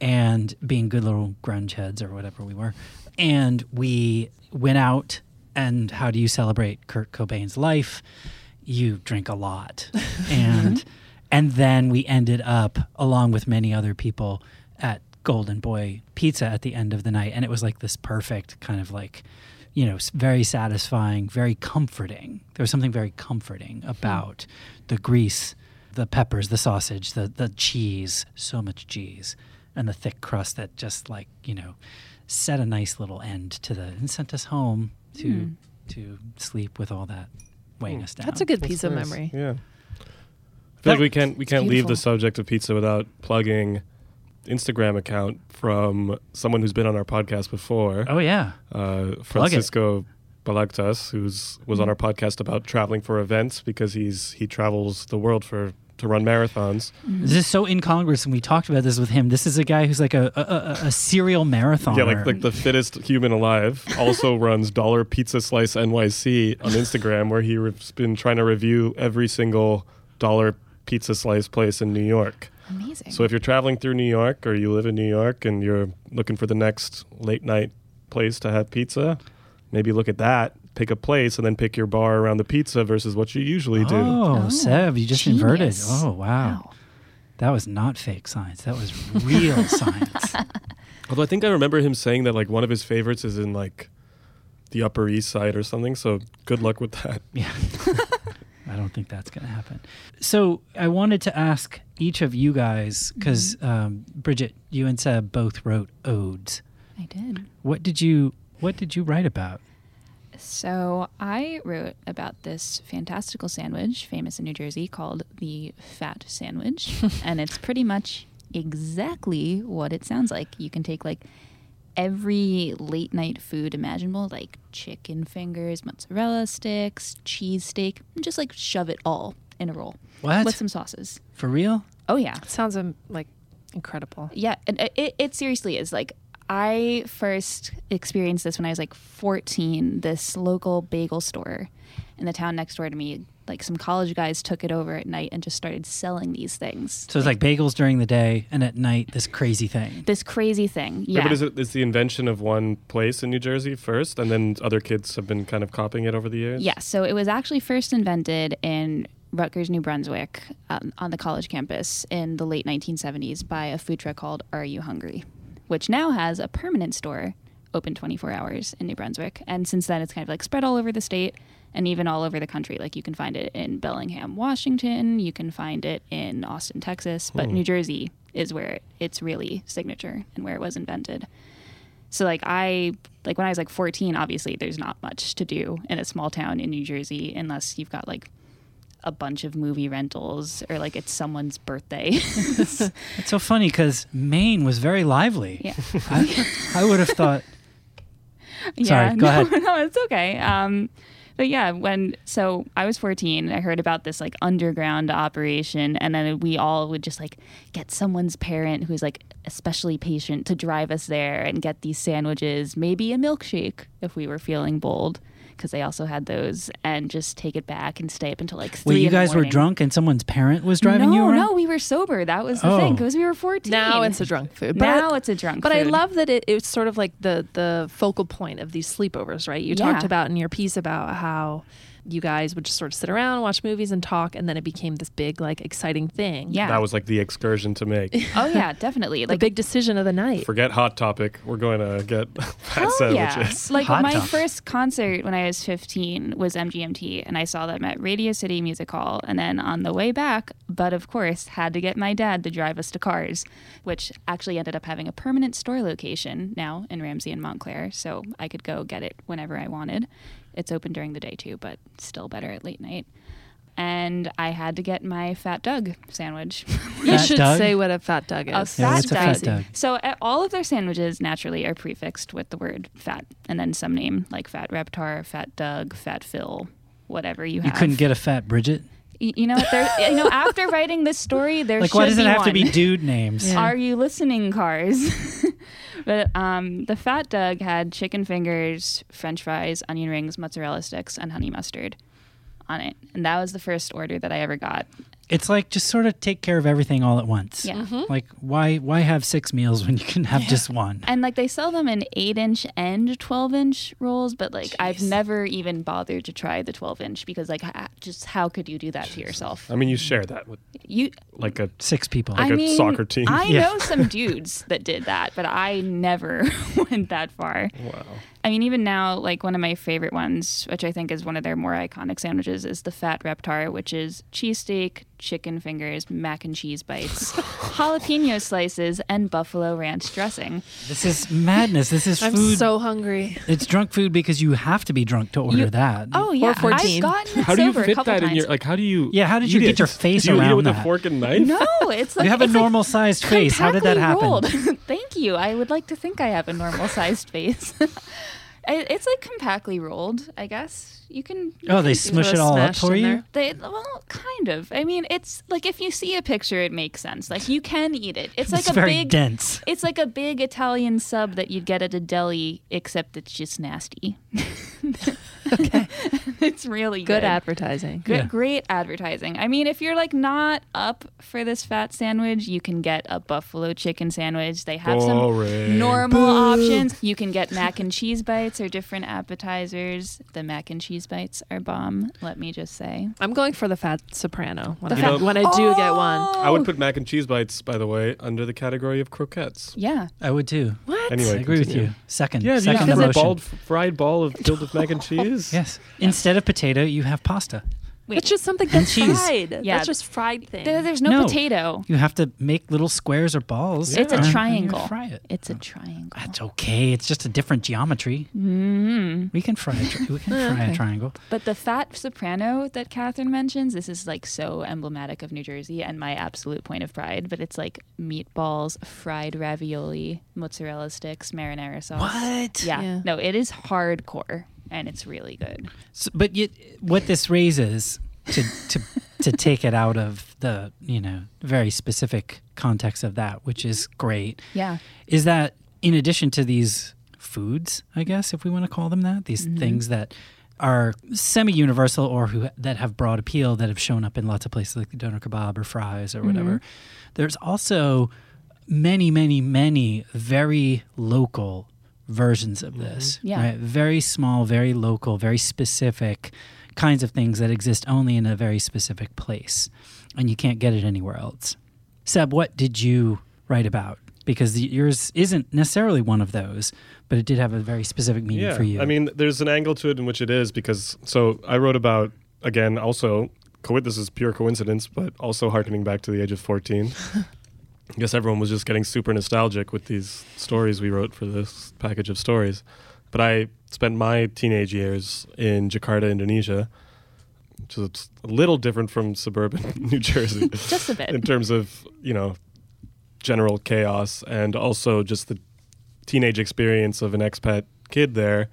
and being good little grunge heads or whatever we were. And we went out, and how do you celebrate Kurt Cobain's life? You drink a lot. and and then we ended up along with many other people at Golden Boy Pizza at the end of the night, and it was like this perfect kind of like, you know, very satisfying, very comforting. There was something very comforting hmm. about the grease, the peppers, the sausage, the the cheese, so much cheese, and the thick crust that just like you know, set a nice little end to the and sent us home to hmm. to sleep with all that weighing us down. That's a good That's pizza nice. memory. Yeah. I feel like we can't we can't leave the subject of pizza without plugging Instagram account from someone who's been on our podcast before, Oh yeah, uh, Plug it. Francisco Balagtas, who's was on our podcast about traveling for events because he's he travels the world for to run marathons. Mm-hmm. This is so incongruous, and we talked about this with him. This is a guy who's like a a, a, a serial marathoner. Yeah, like like the fittest human alive. Also runs Dollar Pizza Slice NYC on Instagram, where he's been trying to review every single dollar pizza slice place in New York. Amazing. So if you're traveling through New York or you live in New York and you're looking for the next late night place to have pizza, maybe look at that, pick a place, and then pick your bar around the pizza versus what you usually do. Oh, Oh, Seb, you just inverted. Oh, wow. That was not fake science. That was real science. Although I think I remember him saying that like one of his favorites is in like the Upper East Side or something. So good luck with that. Yeah. I don't think that's going to happen. So I wanted to ask each of you guys, because um, Bridget, you and Seb both wrote odes. I did. What did you What did you write about? So I wrote about this fantastical sandwich, famous in New Jersey, called the Fat Sandwich, and it's pretty much exactly what it sounds like. You can take like every late night food imaginable, like chicken fingers, mozzarella sticks, cheese steak, and just like shove it all in a roll What with some sauces. for real? Oh yeah, Sounds um, like incredible. yeah, and it, it seriously is like I first experienced this when I was like 14. This local bagel store in the town next door to me, like some college guys took it over at night and just started selling these things. So it's like bagels during the day, and at night this crazy thing. this crazy thing. Yeah. Yeah. but is it is the invention of one place in New Jersey first, and then other kids have been kind of copying it over the years? Yeah, so it was actually first invented in Rutgers, New Brunswick, um, on the college campus in the late 1970s by a food truck called RU Hungry, which now has a permanent store open 24 hours in New Brunswick. And since then, it's kind of like spread all over the state. and even all over the country. Like you can find it in Bellingham, Washington. You can find it in Austin, Texas. But hmm. New Jersey is where it's really signature and where it was invented. So like I like when I was like 14, obviously there's not much to do in a small town in New Jersey unless you've got like a bunch of movie rentals or like it's someone's birthday. It's so funny because Maine was very lively. yeah. I, I would have thought. Sorry, yeah, go no, ahead. No, it's okay. Um, but yeah, when so I was 14, I heard about this like underground operation, and then we all would just like get someone's parent who's like especially patient to drive us there and get these sandwiches, maybe a milkshake if we were feeling bold, because they also had those, and just take it back and stay up until like three. Wait, you in the guys were drunk and someone's parent was driving no, you around? No, we were sober. That was the Oh. thing because we were 14. Now it's a drunk food. But now it's a drunk. Food. But I love that it, it's sort of like the the focal point of these sleepovers, right? You talked about in your piece about how you guys would just sort of sit around, watch movies, and talk, and then it became this big, like, exciting thing. Yeah. That was like the excursion to make. oh yeah, definitely. the Like big decision of the night. Forget hot topic. We're going to get fat Hell yeah. sandwiches. Like Hot my dog. first concert when I was 15 was MGMT, and I saw them at Radio City Music Hall. And then on the way back, but of course, had to get my dad to drive us to Cars, which actually ended up having a permanent store location now in Ramsey and Montclair, so I could go get it whenever I wanted. It's open during the day too, but still better at late night. And I had to get my Fat Doug sandwich. You Fat should Doug? say what a fat Doug is. A Yeah, fat what's a fat Doug. Doug? So uh, all of their sandwiches naturally are prefixed with the word fat, and then some name like Fat Reptar, Fat Doug, Fat Phil, whatever you You couldn't get a fat Bridget? Y- You know, there. You know, after writing this story, there Like, should why does it be have to be dude names? Yeah. Are you listening, cars? but um, the Fat Doug had chicken fingers, French fries, onion rings, mozzarella sticks, and honey mustard on it, and that was the first order that I ever got. It's like just sort of take care of everything all at once. Yeah. Mm-hmm. Like, why why have six meals when you can have just one? And like they sell them in eight inch and twelve inch rolls, but like I've never even bothered to try the twelve inch because like just how could you do that to yourself? I mean, you share that with You, like a Six people. Like I a mean, soccer team. I Yeah. know some dudes that did that, but I never went that far. wow. I mean, even now, like one of my favorite ones, which I think is one of their more iconic sandwiches, is the Fat Reptar, which is cheesesteak, chicken fingers, mac and cheese bites, jalapeno slices, and buffalo ranch dressing. this is madness. This is I'm food. so hungry. it's drunk food because you have to be drunk to order You- that. Oh yeah, 14. I've gotten it How do you sober a fit couple that times. in your like? How do you? Yeah, how did you eat get it? your face do you eat it around with that? a fork and knife? No, it's like you have a it's like normal sized face. How did that compactly happen? rolled. Thank you. I would like to think I have a normal sized face. I- it's like compactly rolled, I guess. You can. Oh, they smush it all up smash for in you? They well, kind of. I mean, it's like if you see a picture, it makes sense. Like you can eat it. It's like it's a very big. dense. It's like a big Italian sub that you'd get at a deli, except it's just nasty. okay, it's really good. Good advertising. Good, Yeah. great advertising. I mean, if you're like not up for this fat sandwich, you can get a buffalo chicken sandwich. They have some Boring. normal options. You can get mac and cheese bites or different appetizers. The mac and cheese bites are bomb. Let me just say. I'm going for the fat soprano when, The I, fat- when I do get oh! one. I would put mac and cheese bites, by the way, under the category of croquettes. Yeah. I would too. What? Anyway, I agree with you. Second. Yeah, second you have a bald fried ball of filled with mac and cheese. Yes. Instead of potato, you have pasta. Wait. It's just something that's cheese. fried. Yeah. That's just fried thing. There- there's no, No. potato. You have to make little squares or balls. It's a and- and you triangle. Fry it. It's a triangle. That's okay. It's just a different geometry. Mm. We can fry. A tri- we can fry okay. a triangle. But the fat soprano that Catherine mentions, this is like so emblematic of New Jersey and my absolute point of pride. But it's like meatballs, fried ravioli, mozzarella sticks, marinara sauce. What? Yeah. Yeah. No, it is hardcore and it's really good. So, but yet, what this raises to to to take it out of the you know very specific context of that, which is great, Yeah. is that in addition to these foods, I guess if we want to call them that, these mm-hmm. things that are semi-universal or who that have broad appeal that have shown up in lots of places like the doner kebab or fries or whatever. Mm-hmm. There's also many, many, many very local versions of mm-hmm. this. Yeah. Right? Very small, very local, very specific kinds of things that exist only in a very specific place. And you can't get it anywhere else. Seb, what did you write about because the, yours isn't necessarily one of those, but it did have a very specific meaning yeah. for you. I mean, there's an angle to it in which it is because so I wrote about again also co- this is pure coincidence, but also harkening back to the age of 14. I guess everyone was just getting super nostalgic with these stories we wrote for this package of stories. But I spent my teenage years in Jakarta, Indonesia, which is a little different from suburban New Jersey Just a bit. in terms of, you know, general chaos and also just the teenage experience of an expat kid there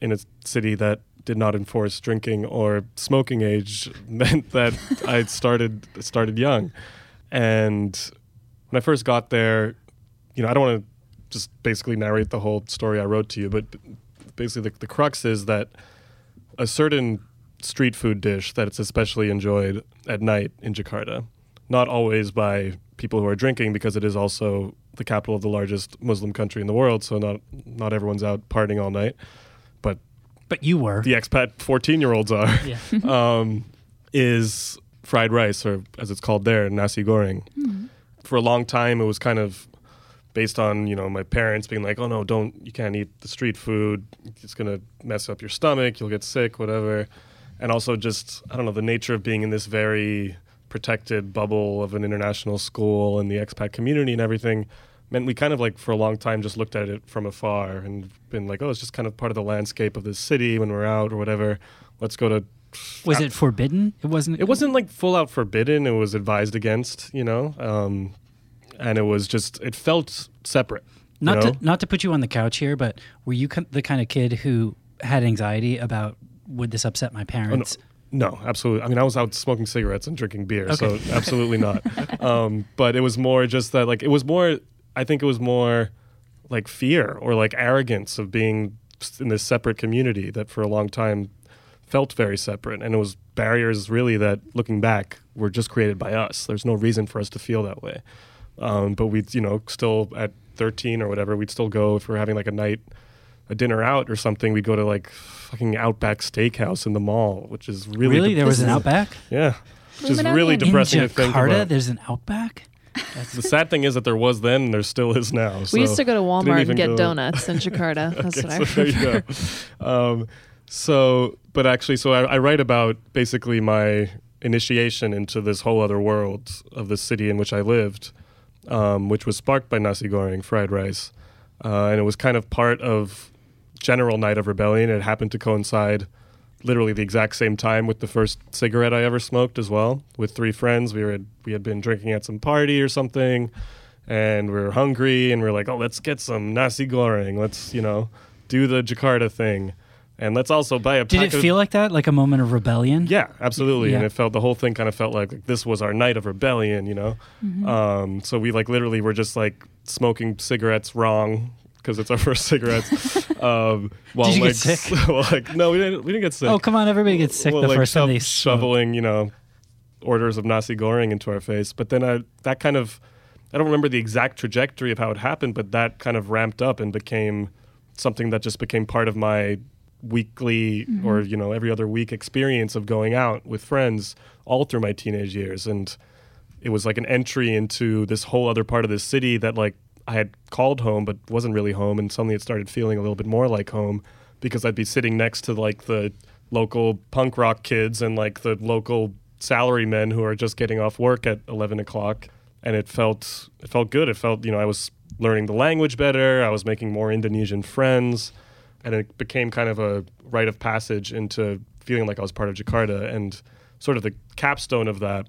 in a city that did not enforce drinking or smoking age meant that I started started young. And when I first got there, you know, I don't want to just basically narrate the whole story I wrote to you, but basically the, the crux is that a certain street food dish that it's especially enjoyed at night in Jakarta, not always by people who are drinking because it is also the capital of the largest Muslim country in the world, so not not everyone's out partying all night, but but you were. the expat 14 year olds are, Yeah. um, is fried rice, or as it's called there, nasi goreng. For a long time, it was kind of based on you know my parents being like, "Oh no, don't you can't eat the street food. It's gonna mess up your stomach. You'll get sick, whatever." And also just I don't know the nature of being in this very protected bubble of an international school and the expat community and everything meant we kind of like for a long time just looked at it from afar and been like, "Oh, it's just kind of part of the landscape of this city when we're out or whatever. Let's go to." Was it forbidden? It wasn't. It wasn't like full out forbidden. It was advised against, you know, um, and it was just it felt separate. Not know? to not to put you on the couch here, but were you the kind of kid who had anxiety about would this upset my Oh, no. parents? No, absolutely. I mean, I was out smoking cigarettes and drinking beer, so absolutely not. um, but it was more just that, like, it was more. I think it was more like fear or like arrogance of being in this separate community that for a long time felt very separate, and it was barriers really that, looking back, were just created by us. There's no reason for us to feel that way. Um, but we'd you know, still at 13 or whatever, we'd still go if we are having like a night, a dinner out or something. We'd go to like fucking Outback Steakhouse in the mall, which is really Really, there was an Outback yeah, which is really in depressing in to think Jakarta. about. There's an Outback. The sad thing is that there was then, and there still is now. we used to go to Walmart and get go- donuts in Jakarta. That's Okay, what I so there remember. you go. Um, so, but actually, so I, I write about basically my initiation into this whole other world of the city in which I lived, um, which was sparked by nasi goreng, fried rice, uh, and it was kind of part of general night of rebellion. It happened to coincide literally the exact same time with the first cigarette I ever smoked as well. With three friends, we were we had been drinking at some party or something, and we were hungry, and we are like, oh, let's get some nasi goreng. Let's you know do the Jakarta thing, and let's also buy a. Did it of- feel like that, like a moment of rebellion? yeah, absolutely. And it felt the whole thing kind of felt like, like this was our night of rebellion, you know. Mm-hmm. Um, so we like literally were just like smoking cigarettes wrong because it's our first cigarettes. um, while, Did you like, get sick? s- well, like no, we didn't. We didn't get sick. Oh, come on! Everybody gets sick well, the like first time they shoveling, you know, orders of nasi goreng into our face. But then I, that kind of, I don't remember the exact trajectory of how it happened, but that kind of ramped up and became something that just became part of my weekly or mm-hmm. you know every other week experience of going out with friends all through my teenage years. And it was like an entry into this whole other part of the city that like I had called home but wasn't really home. And suddenly it started feeling a little bit more like home because I'd be sitting next to like the local punk rock kids and like the local salarymen who are just getting off work at 11 o'clock. And it felt it felt good. It felt you know I was learning the language better. I was making more Indonesian friends and it became kind of a rite of passage into feeling like I was part of Jakarta. And sort of the capstone of that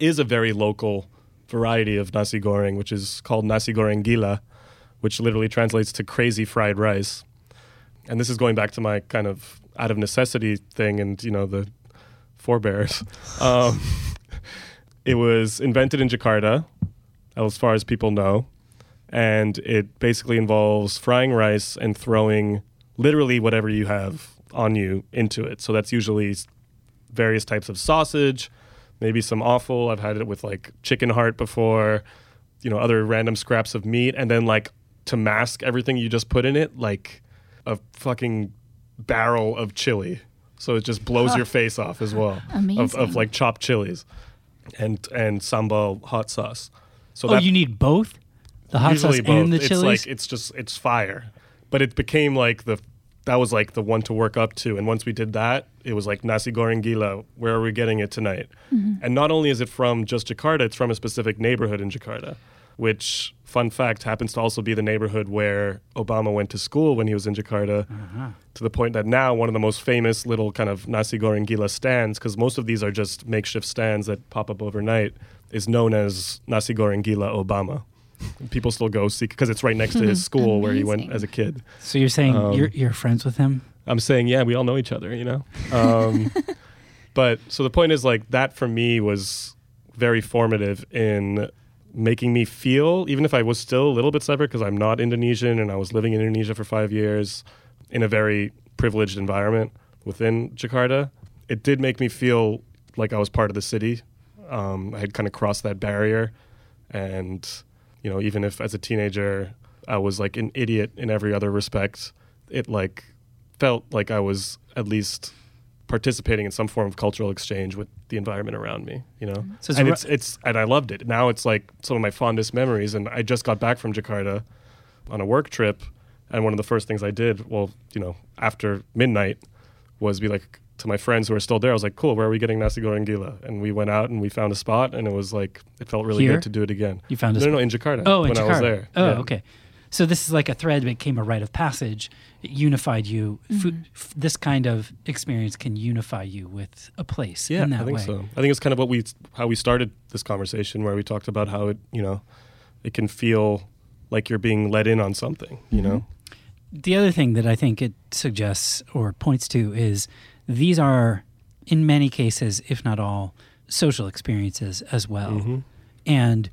is a very local variety of nasi goreng, which is called nasi goreng gila, which literally translates to crazy fried rice. And this is going back to my kind of out of necessity thing and, you know, the forebears. Um, it was invented in Jakarta, as far as people know. And it basically involves frying rice and throwing literally whatever you have on you into it. So that's usually various types of sausage, maybe some offal. I've had it with like chicken heart before, you know, other random scraps of meat. And then like to mask everything you just put in it, like a fucking barrel of chili. So it just blows your face off as well. Of, of like chopped chilies and and sambal hot sauce. So Oh, that you need both. The hot sauce both. and the it's chilies. like it's just it's fire, but it became like the that was like the one to work up to. And once we did that, it was like nasi goreng gila. Where are we getting it tonight? Mm-hmm. And not only is it from just Jakarta, it's from a specific neighborhood in Jakarta, which fun fact happens to also be the neighborhood where Obama went to school when he was in Jakarta. Uh-huh. To the point that now one of the most famous little kind of nasi goreng gila stands, because most of these are just makeshift stands that pop up overnight, is known as nasi goreng gila Obama. People still go see because it's right next to his school where he went as a kid. so you're saying um, you're you're friends with him? I'm saying, yeah, we all know each other, you know. Um, but so the point is, like that for me was very formative in making me feel, even if I was still a little bit separate because I'm not Indonesian and I was living in Indonesia for five years in a very privileged environment within Jakarta, it did make me feel like I was part of the city. Um, I had kind of crossed that barrier, and you know, even if as a teenager I was like an idiot in every other respect, it like felt like I was at least participating in some form of cultural exchange with the environment around me, you know. Mm-hmm. So it's and it's it's and I loved it. Now it's like some of my fondest memories. And I just got back from Jakarta on a work trip, and one of the first things I did, well, you know, after midnight, was be like to my friends who are still there. I was like, "Cool, where are we getting nasi goreng gila?" And we went out and we found a spot, and it was like it felt really Here? good to do it again. You found a no, no, no, in Jakarta. Oh, in when Jakarta. I was there. Oh, Yeah. okay. So this is like a thread that became a rite of passage. It unified you. Fu- mm-hmm. f- this kind of experience can unify you with a place Yeah, in that I think way. so. I think it's kind of what we how we started this conversation, where we talked about how it, you know, it can feel like you're being let in on something. You know, mm-hmm. The other thing that I think it suggests or points to is these are, in many cases, if not all, social experiences as well. Mhm. And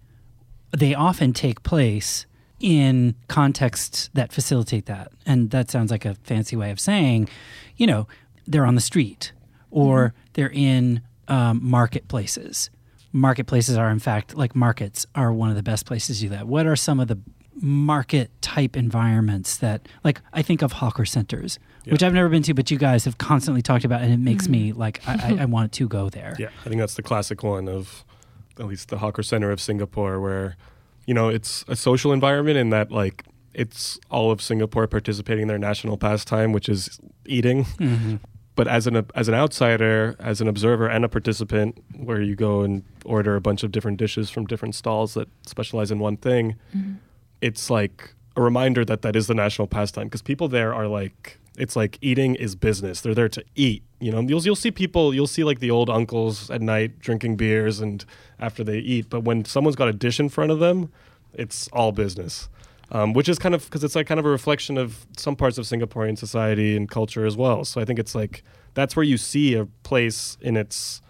they often take place in contexts that facilitate that. And that sounds like a fancy way of saying, you know, they're on the street or they're in um, marketplaces. Marketplaces are, in fact, like markets are one of the best places to do that. What are some of the market type environments that, like, I think of hawker centers, which I've never been to, but you guys have constantly talked about, and it makes me like, I, I, I want to go there. yeah, I think that's the classic one of at least the hawker center of Singapore, where you know it's a social environment in that like it's all of Singapore participating in their national pastime, which is eating. Mhm. but as an as an outsider, as an observer and a participant, where you go and order a bunch of different dishes from different stalls that specialize in one thing, it's like a reminder that that is the national pastime because people there are like it's like eating is business. They're there to eat. You know, you'll you'll see people, you'll see like the old uncles at night drinking beers and after they eat, but when someone's got a dish in front of them, it's all business. Um, which is kind of because it's like kind of a reflection of some parts of Singaporean society and culture as well. So I think it's like that's where you see a place in its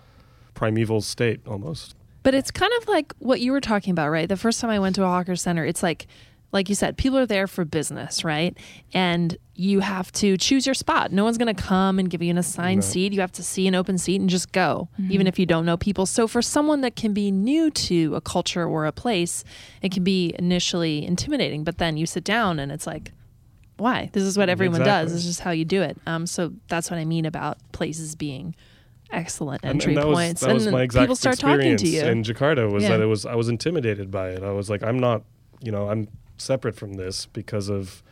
primeval state almost. But it's kind of like what you were talking about, right? The first time I went to a hawker center, it's like, like you said, people are there for business, right? And you have to choose your spot. No one's going to come and give you an assigned No. seat. You have to see an open seat and just go, even if you don't know people. So for someone that can be new to a culture or a place, it can be initially intimidating. But then you sit down and it's like, why? This is what everyone does. This is just how you do it. Um, so that's what I mean about places being excellent entry and that was, points. that was and my then exact people start talking experience to you. in Jakarta was Yeah. that it was I was intimidated by it. I was like, I'm not, you know, I'm separate from this because of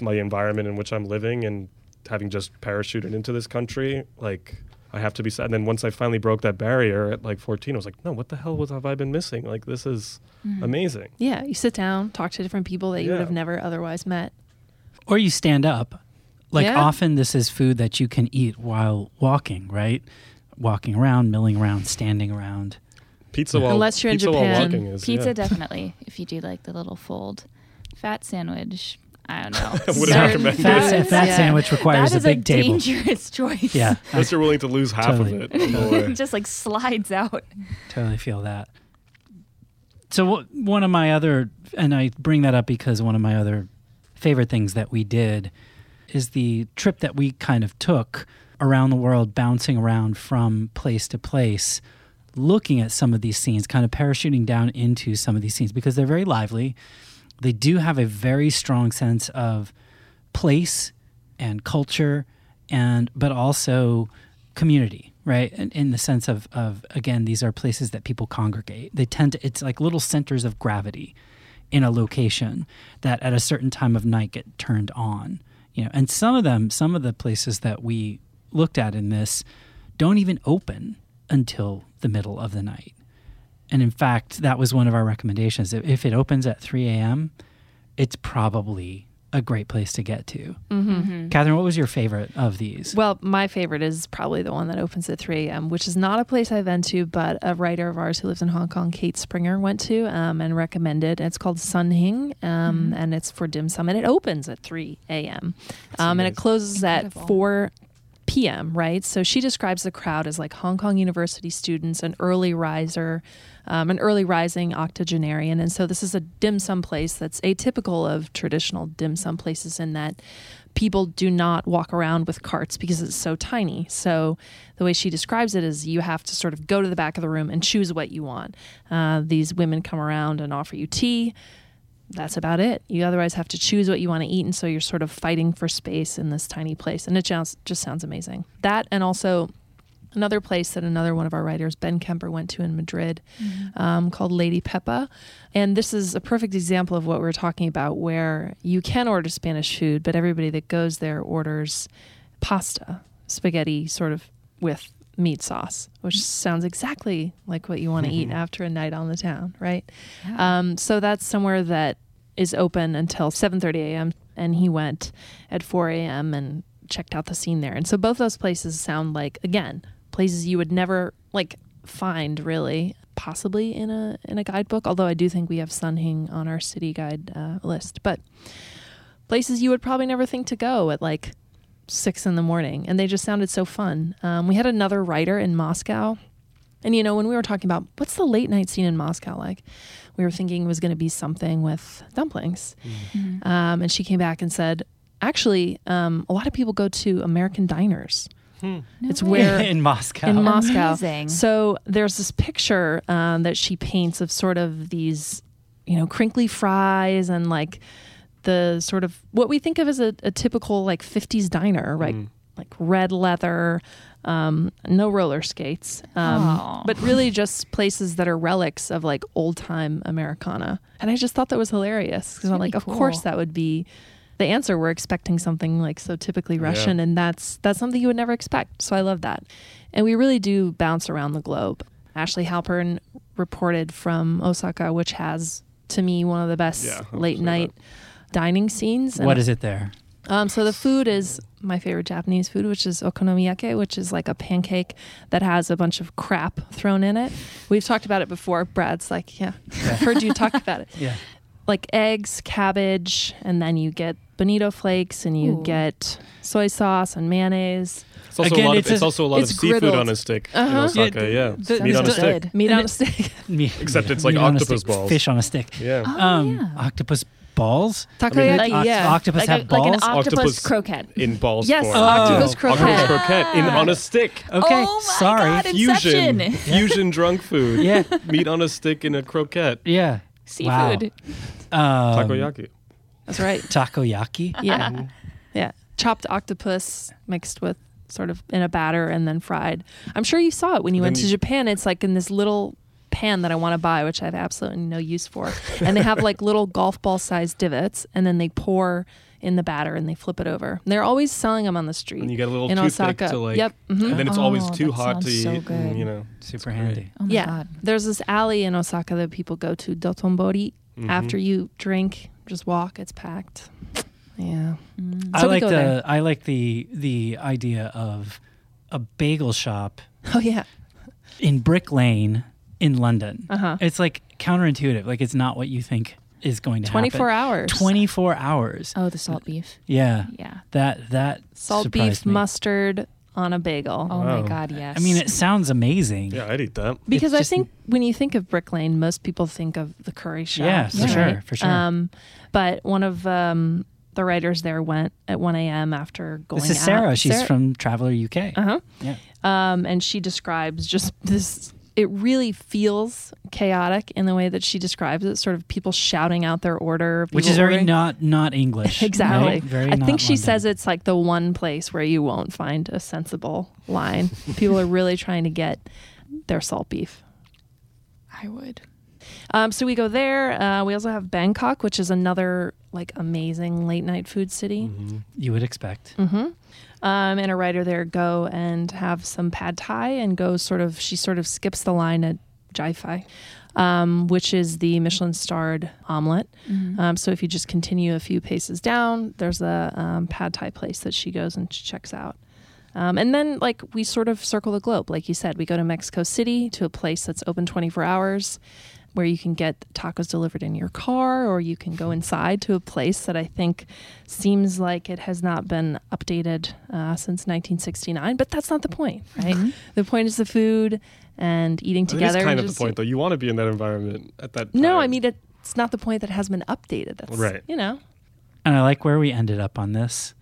my environment in which I'm living and having just parachuted into this country. Like, I have to be. sad. And then once I finally broke that barrier at like 14, I was like, no, what the hell was have I been missing? Like, this is mm-hmm. amazing. Yeah, you sit down, talk to different people that you would have never otherwise met. Or you stand up. Like Yeah. often this is food that you can eat while walking, right? Walking around, milling around, standing around. Pizza while Unless you're in pizza Japan, walking is Pizza yeah. definitely. If you do like the little fold, fat sandwich. I don't know. Wouldn't Certain recommend. Fat, foods, fat Yeah. sandwich requires that a is big table. That is a dangerous choice. Yeah, I Unless you're willing to lose half Totally. of it. or- it just like slides out. totally feel that. So wh- one of my other, and I bring that up because one of my other favorite things that we did is the trip that we kind of took around the world, bouncing around from place to place, looking at some of these scenes, kind of parachuting down into some of these scenes because they're very lively. They do have a very strong sense of place and culture and but also community right in, in the sense of of again these are places that people congregate they tend to it's like little centers of gravity in a location that at a certain time of night get turned on. You know, and some of them, some of the places that we looked at in this don't even open until the middle of the night. And in fact, that was one of our recommendations. If- If it opens at 3 a.m., it's probably a great place to get to. Mm-hmm. Catherine, what was your favorite of these? Well, my favorite is probably the one that opens at 3 a.m., which is not a place I've been to, but a writer of ours who lives in Hong Kong, Kate Springer, went to um, and recommended. It's called Sun Hing, um, and it's for dim sum, and it opens at 3 a.m. Um, and it closes Incredible. at 4 p.m., right? So she describes the crowd as like Hong Kong University students, an early riser, um, an early rising octogenarian. And so this is a dim sum place that's atypical of traditional dim sum places in that people do not walk around with carts because it's so tiny. So the way she describes it is you have to sort of go to the back of the room and choose what you want. Uh, these women come around and offer you tea that's about it. You otherwise have to choose what you want to eat, and so you're sort of fighting for space in this tiny place, and it just just sounds amazing. That and also another place that another one of our writers, Ben Kemper, went to in Madrid, um, called Lady Pepa, and this is a perfect example of what we're talking about, where you can order Spanish food, but everybody that goes there orders pasta, spaghetti, sort of with meat sauce, which sounds exactly like what you want to eat after a night on the town, right? Um, so that's somewhere that is open until 7:30 a.m. And he went at 4 a.m. and checked out the scene there. And so both those places sound like again places you would never like find really, possibly in a in a guidebook. Although I do think we have Sun Hing on our city guide uh, list, but places you would probably never think to go at like six in the morning, and they just sounded so fun. Um, we had another writer in Moscow. And you know, when we were talking about what's the late night scene in Moscow like, we were thinking it was going to be something with dumplings. Um, and she came back and said, actually, um, a lot of people go to American diners. it's where in Moscow. in Moscow. Amazing. So there's this picture um, that she paints of sort of these, you know, crinkly fries and like the sort of what we think of as a, a typical like 50s diner, right? Like red leather, um, no roller skates, um, but really just places that are relics of like old time Americana. And I just thought that was hilarious because I'm really like, of course that would be the answer. We're expecting something like so typically Russian, and that's that's something you would never expect. So I love that. And we really do bounce around the globe. Ashlea Halpern reported from Osaka, which has to me one of the best Yeah, late say night dining scenes. what is it there? Um, so the food is my favorite Japanese food, which is okonomiyaki, which is like a pancake that has a bunch of crap thrown in it. We've talked about it before. Brad's like, yeah, I've heard you talk about it. Yeah. Like eggs, cabbage, and then you get bonito flakes, and you Ooh. get soy sauce and mayonnaise. It's also Again, a lot it's of, it's also a lot of seafood griddled. on a stick Uh-huh. in Osaka. Yeah, Yeah, the- meat on a the- stick. Meat on a stick. Me- Except it's like meat on a octopus balls. Fish on a stick. Yeah, Oh, um, yeah. octopus balls. Takoyaki, Like- yeah. octopus like, have a, balls. like an octopus, Octopus- croquette. in balls Yes, form. octopus Oh. croquette. Octopus croquette in on a stick. okay, Oh my sorry. God, Fusion, Inception. fusion drunk food. Yeah, meat on a stick in a croquette. yeah. Seafood. Wow. Um, Takoyaki. That's right. Takoyaki. Yeah. yeah. Chopped octopus mixed with sort of in a batter and then fried. I'm sure you saw it when you Then went to Japan. It's like in this little pan that I want to buy, which I have absolutely no use for. and they have like little golf ball sized divots and then they pour in the batter and they flip it over. And they're always selling them on the street. And you get a little in toothpick Osaka. to like. Yep. mhm. And then it's always Oh, too hot to so eat. good. and, you know. Super handy. Oh my yeah. god. There's this alley in Osaka that people go to, Dotonbori. Mhm. After you drink, just walk. It's packed. Yeah. Mm. I So we like the there. I like the the idea of a bagel shop Oh yeah. in Brick Lane in London. Uh huh. It's like counterintuitive. Like it's not what you think is going to 24 happen. hours. 24 hours. Oh, the salt beef. Yeah. Yeah. That that Salt beef me. mustard on a bagel. Oh Wow. my god, yes. I mean, it sounds amazing. Yeah, I'd eat that. because it's I just- think when you think of Brick Lane, most people think of the curry shop. Yeah, for Yeah. sure, right? for sure. Um, but one of um, the writers there went at 1 a.m. after going this is out. Sarah. She's Sarah- from Traveler UK. Uh-huh. Yeah. Um, and she describes just this. It really feels chaotic in the way that she describes it. Sort of people shouting out their order, Which is very ordering- not not English. Exactly. right? Very I think she London. says it's like the one place where you won't find a sensible line. People are really trying to get their salt beef. I would. Um, so we go there. Uh, we also have Bangkok, which is another like amazing late night food city. You would expect. Um, and a writer there go and have some pad thai and go sort of. She sort of skips the line at Jai um, which is the Michelin starred omelet. Um, so if you just continue a few paces down, there's a um, pad thai place that she goes and checks out. Um, and then, like, we sort of circle the globe. Like you said, we go to Mexico City to a place that's open 24 hours where you can get tacos delivered in your car or you can go inside to a place that I think seems like it has not been updated uh, since 1969. But that's not the point, right? The point is the food and eating together. It is kind and of the point, though. You want to be in that environment at that. time. No. I mean, it's not the point that has been updated. That's, Right. you know, And I like where we ended up on this,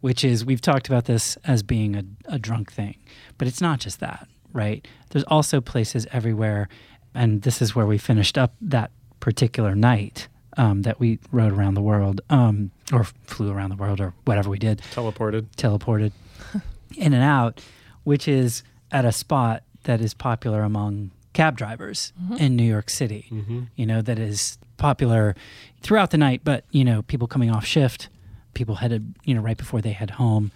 which is we've talked about this as being a, a drunk thing, but it's not just that, right? There's also places everywhere, and this is where we finished up that particular night um, that we rode around the world, um, or flew around the world, or whatever we did, teleported. teleported in and out, which is at a spot that is popular among cab drivers in New York City. Mm-hmm. You know, that is popular throughout the night, but, you know, people coming off shift, people headed, you know, right before they head home.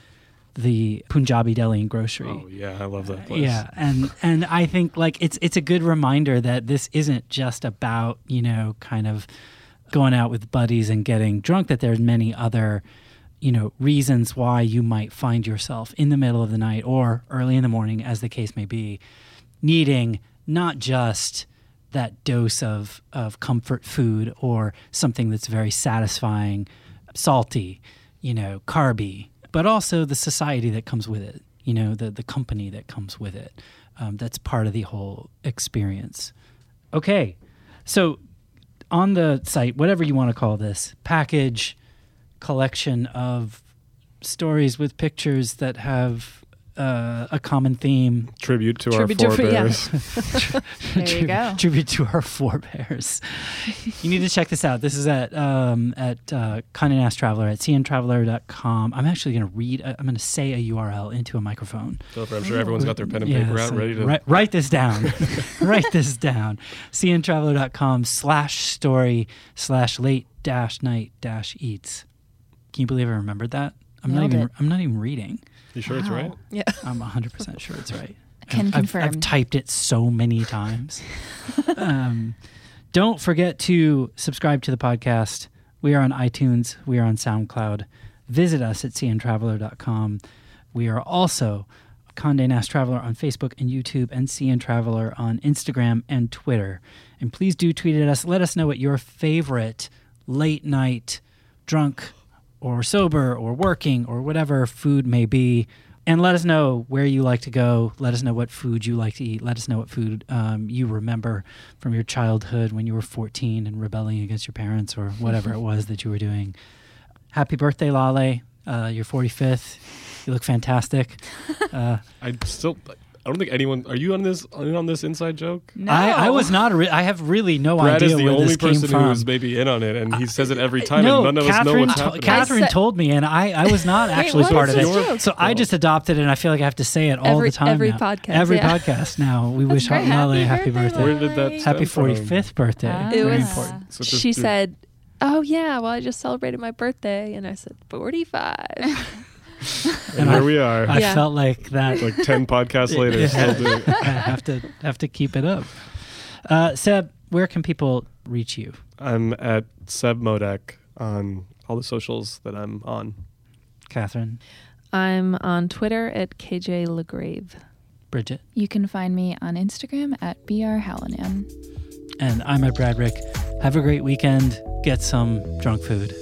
The Punjabi Deli and Grocery. Oh yeah, I love that place. Yeah, and and I think like it's it's a good reminder that this isn't just about you know kind of going out with buddies and getting drunk. That there's many other you know reasons why you might find yourself in the middle of the night or early in the morning, as the case may be, needing not just that dose of of comfort food or something that's very satisfying, salty, you know, carby, but also the society that comes with it. You know, the the company that comes with it. Um, that's part of the whole experience. Okay, so on the site, whatever you want to call this, package collection of stories with pictures that have uh, a common theme. Tribute to Tribute to- our yeah. forebears. There you go. Tribute to our forebears. you need to check this out. This is at um, at uh, Condé Nast Traveler at cntraveler.com. I'm actually going to read. uh, I'm going to say a URL into a microphone. So I'm sure everyone's got their pen and paper out, so ready to. write, write this down. write this down. cntraveler.com slash story slash late dash night dash eats. Can you believe I remembered that? I'm not even. it. I'm not even reading. You sure it's right? yeah. I'm 100% sure it's right. Can I've, I've, I've typed it so many times. um, don't forget to subscribe to the podcast. We are on iTunes. We are on SoundCloud. Visit us at cntraveler.com. We are also Condé Nast Traveler on Facebook and YouTube and CN Traveler on Instagram and Twitter. And please do tweet at us. Let us know what your favorite late night drunk or sober or working or whatever food may be. And let us know where you like to go. Let us know what food you like to eat. Let us know what food um, you remember from your childhood when you were 14 and rebelling against your parents or whatever it was that you were doing. Happy birthday, Lale. Uh, you're 45th. You look fantastic. Uh, I still. I don't think anyone. Are you on this on on this inside joke? No. I, I was not. Re- I have really no Brad idea is the where only person from. who's maybe in on it, and he says it every time, no, and none of us know Catherine, what's to- happening. Catherine said- told me, and I, I was not actually what part of it. joke? So I just adopted it, and I feel like I have to say it all Every- the time. every now. podcast, Every yeah. podcast now. We wish great. Lale a happy Happy birthday. birthday, Where did that Happy 45th birthday. Ah. It Very was- important. So she said, "Oh yeah, well I just celebrated my birthday," and I said, "45." and And here I- we are, I Yeah. felt like that. like ten podcasts later, Yeah. still doing. it. I have to have to keep it up. Uh, Seb, where can people reach you? I'm at Seb Modak on all the socials that I'm on. Catherine, I'm on Twitter at KJ LaGrave. Bridget, You can find me on Instagram at brhallinan. and I'm at Bradrick. Have a great weekend. Get some drunk food.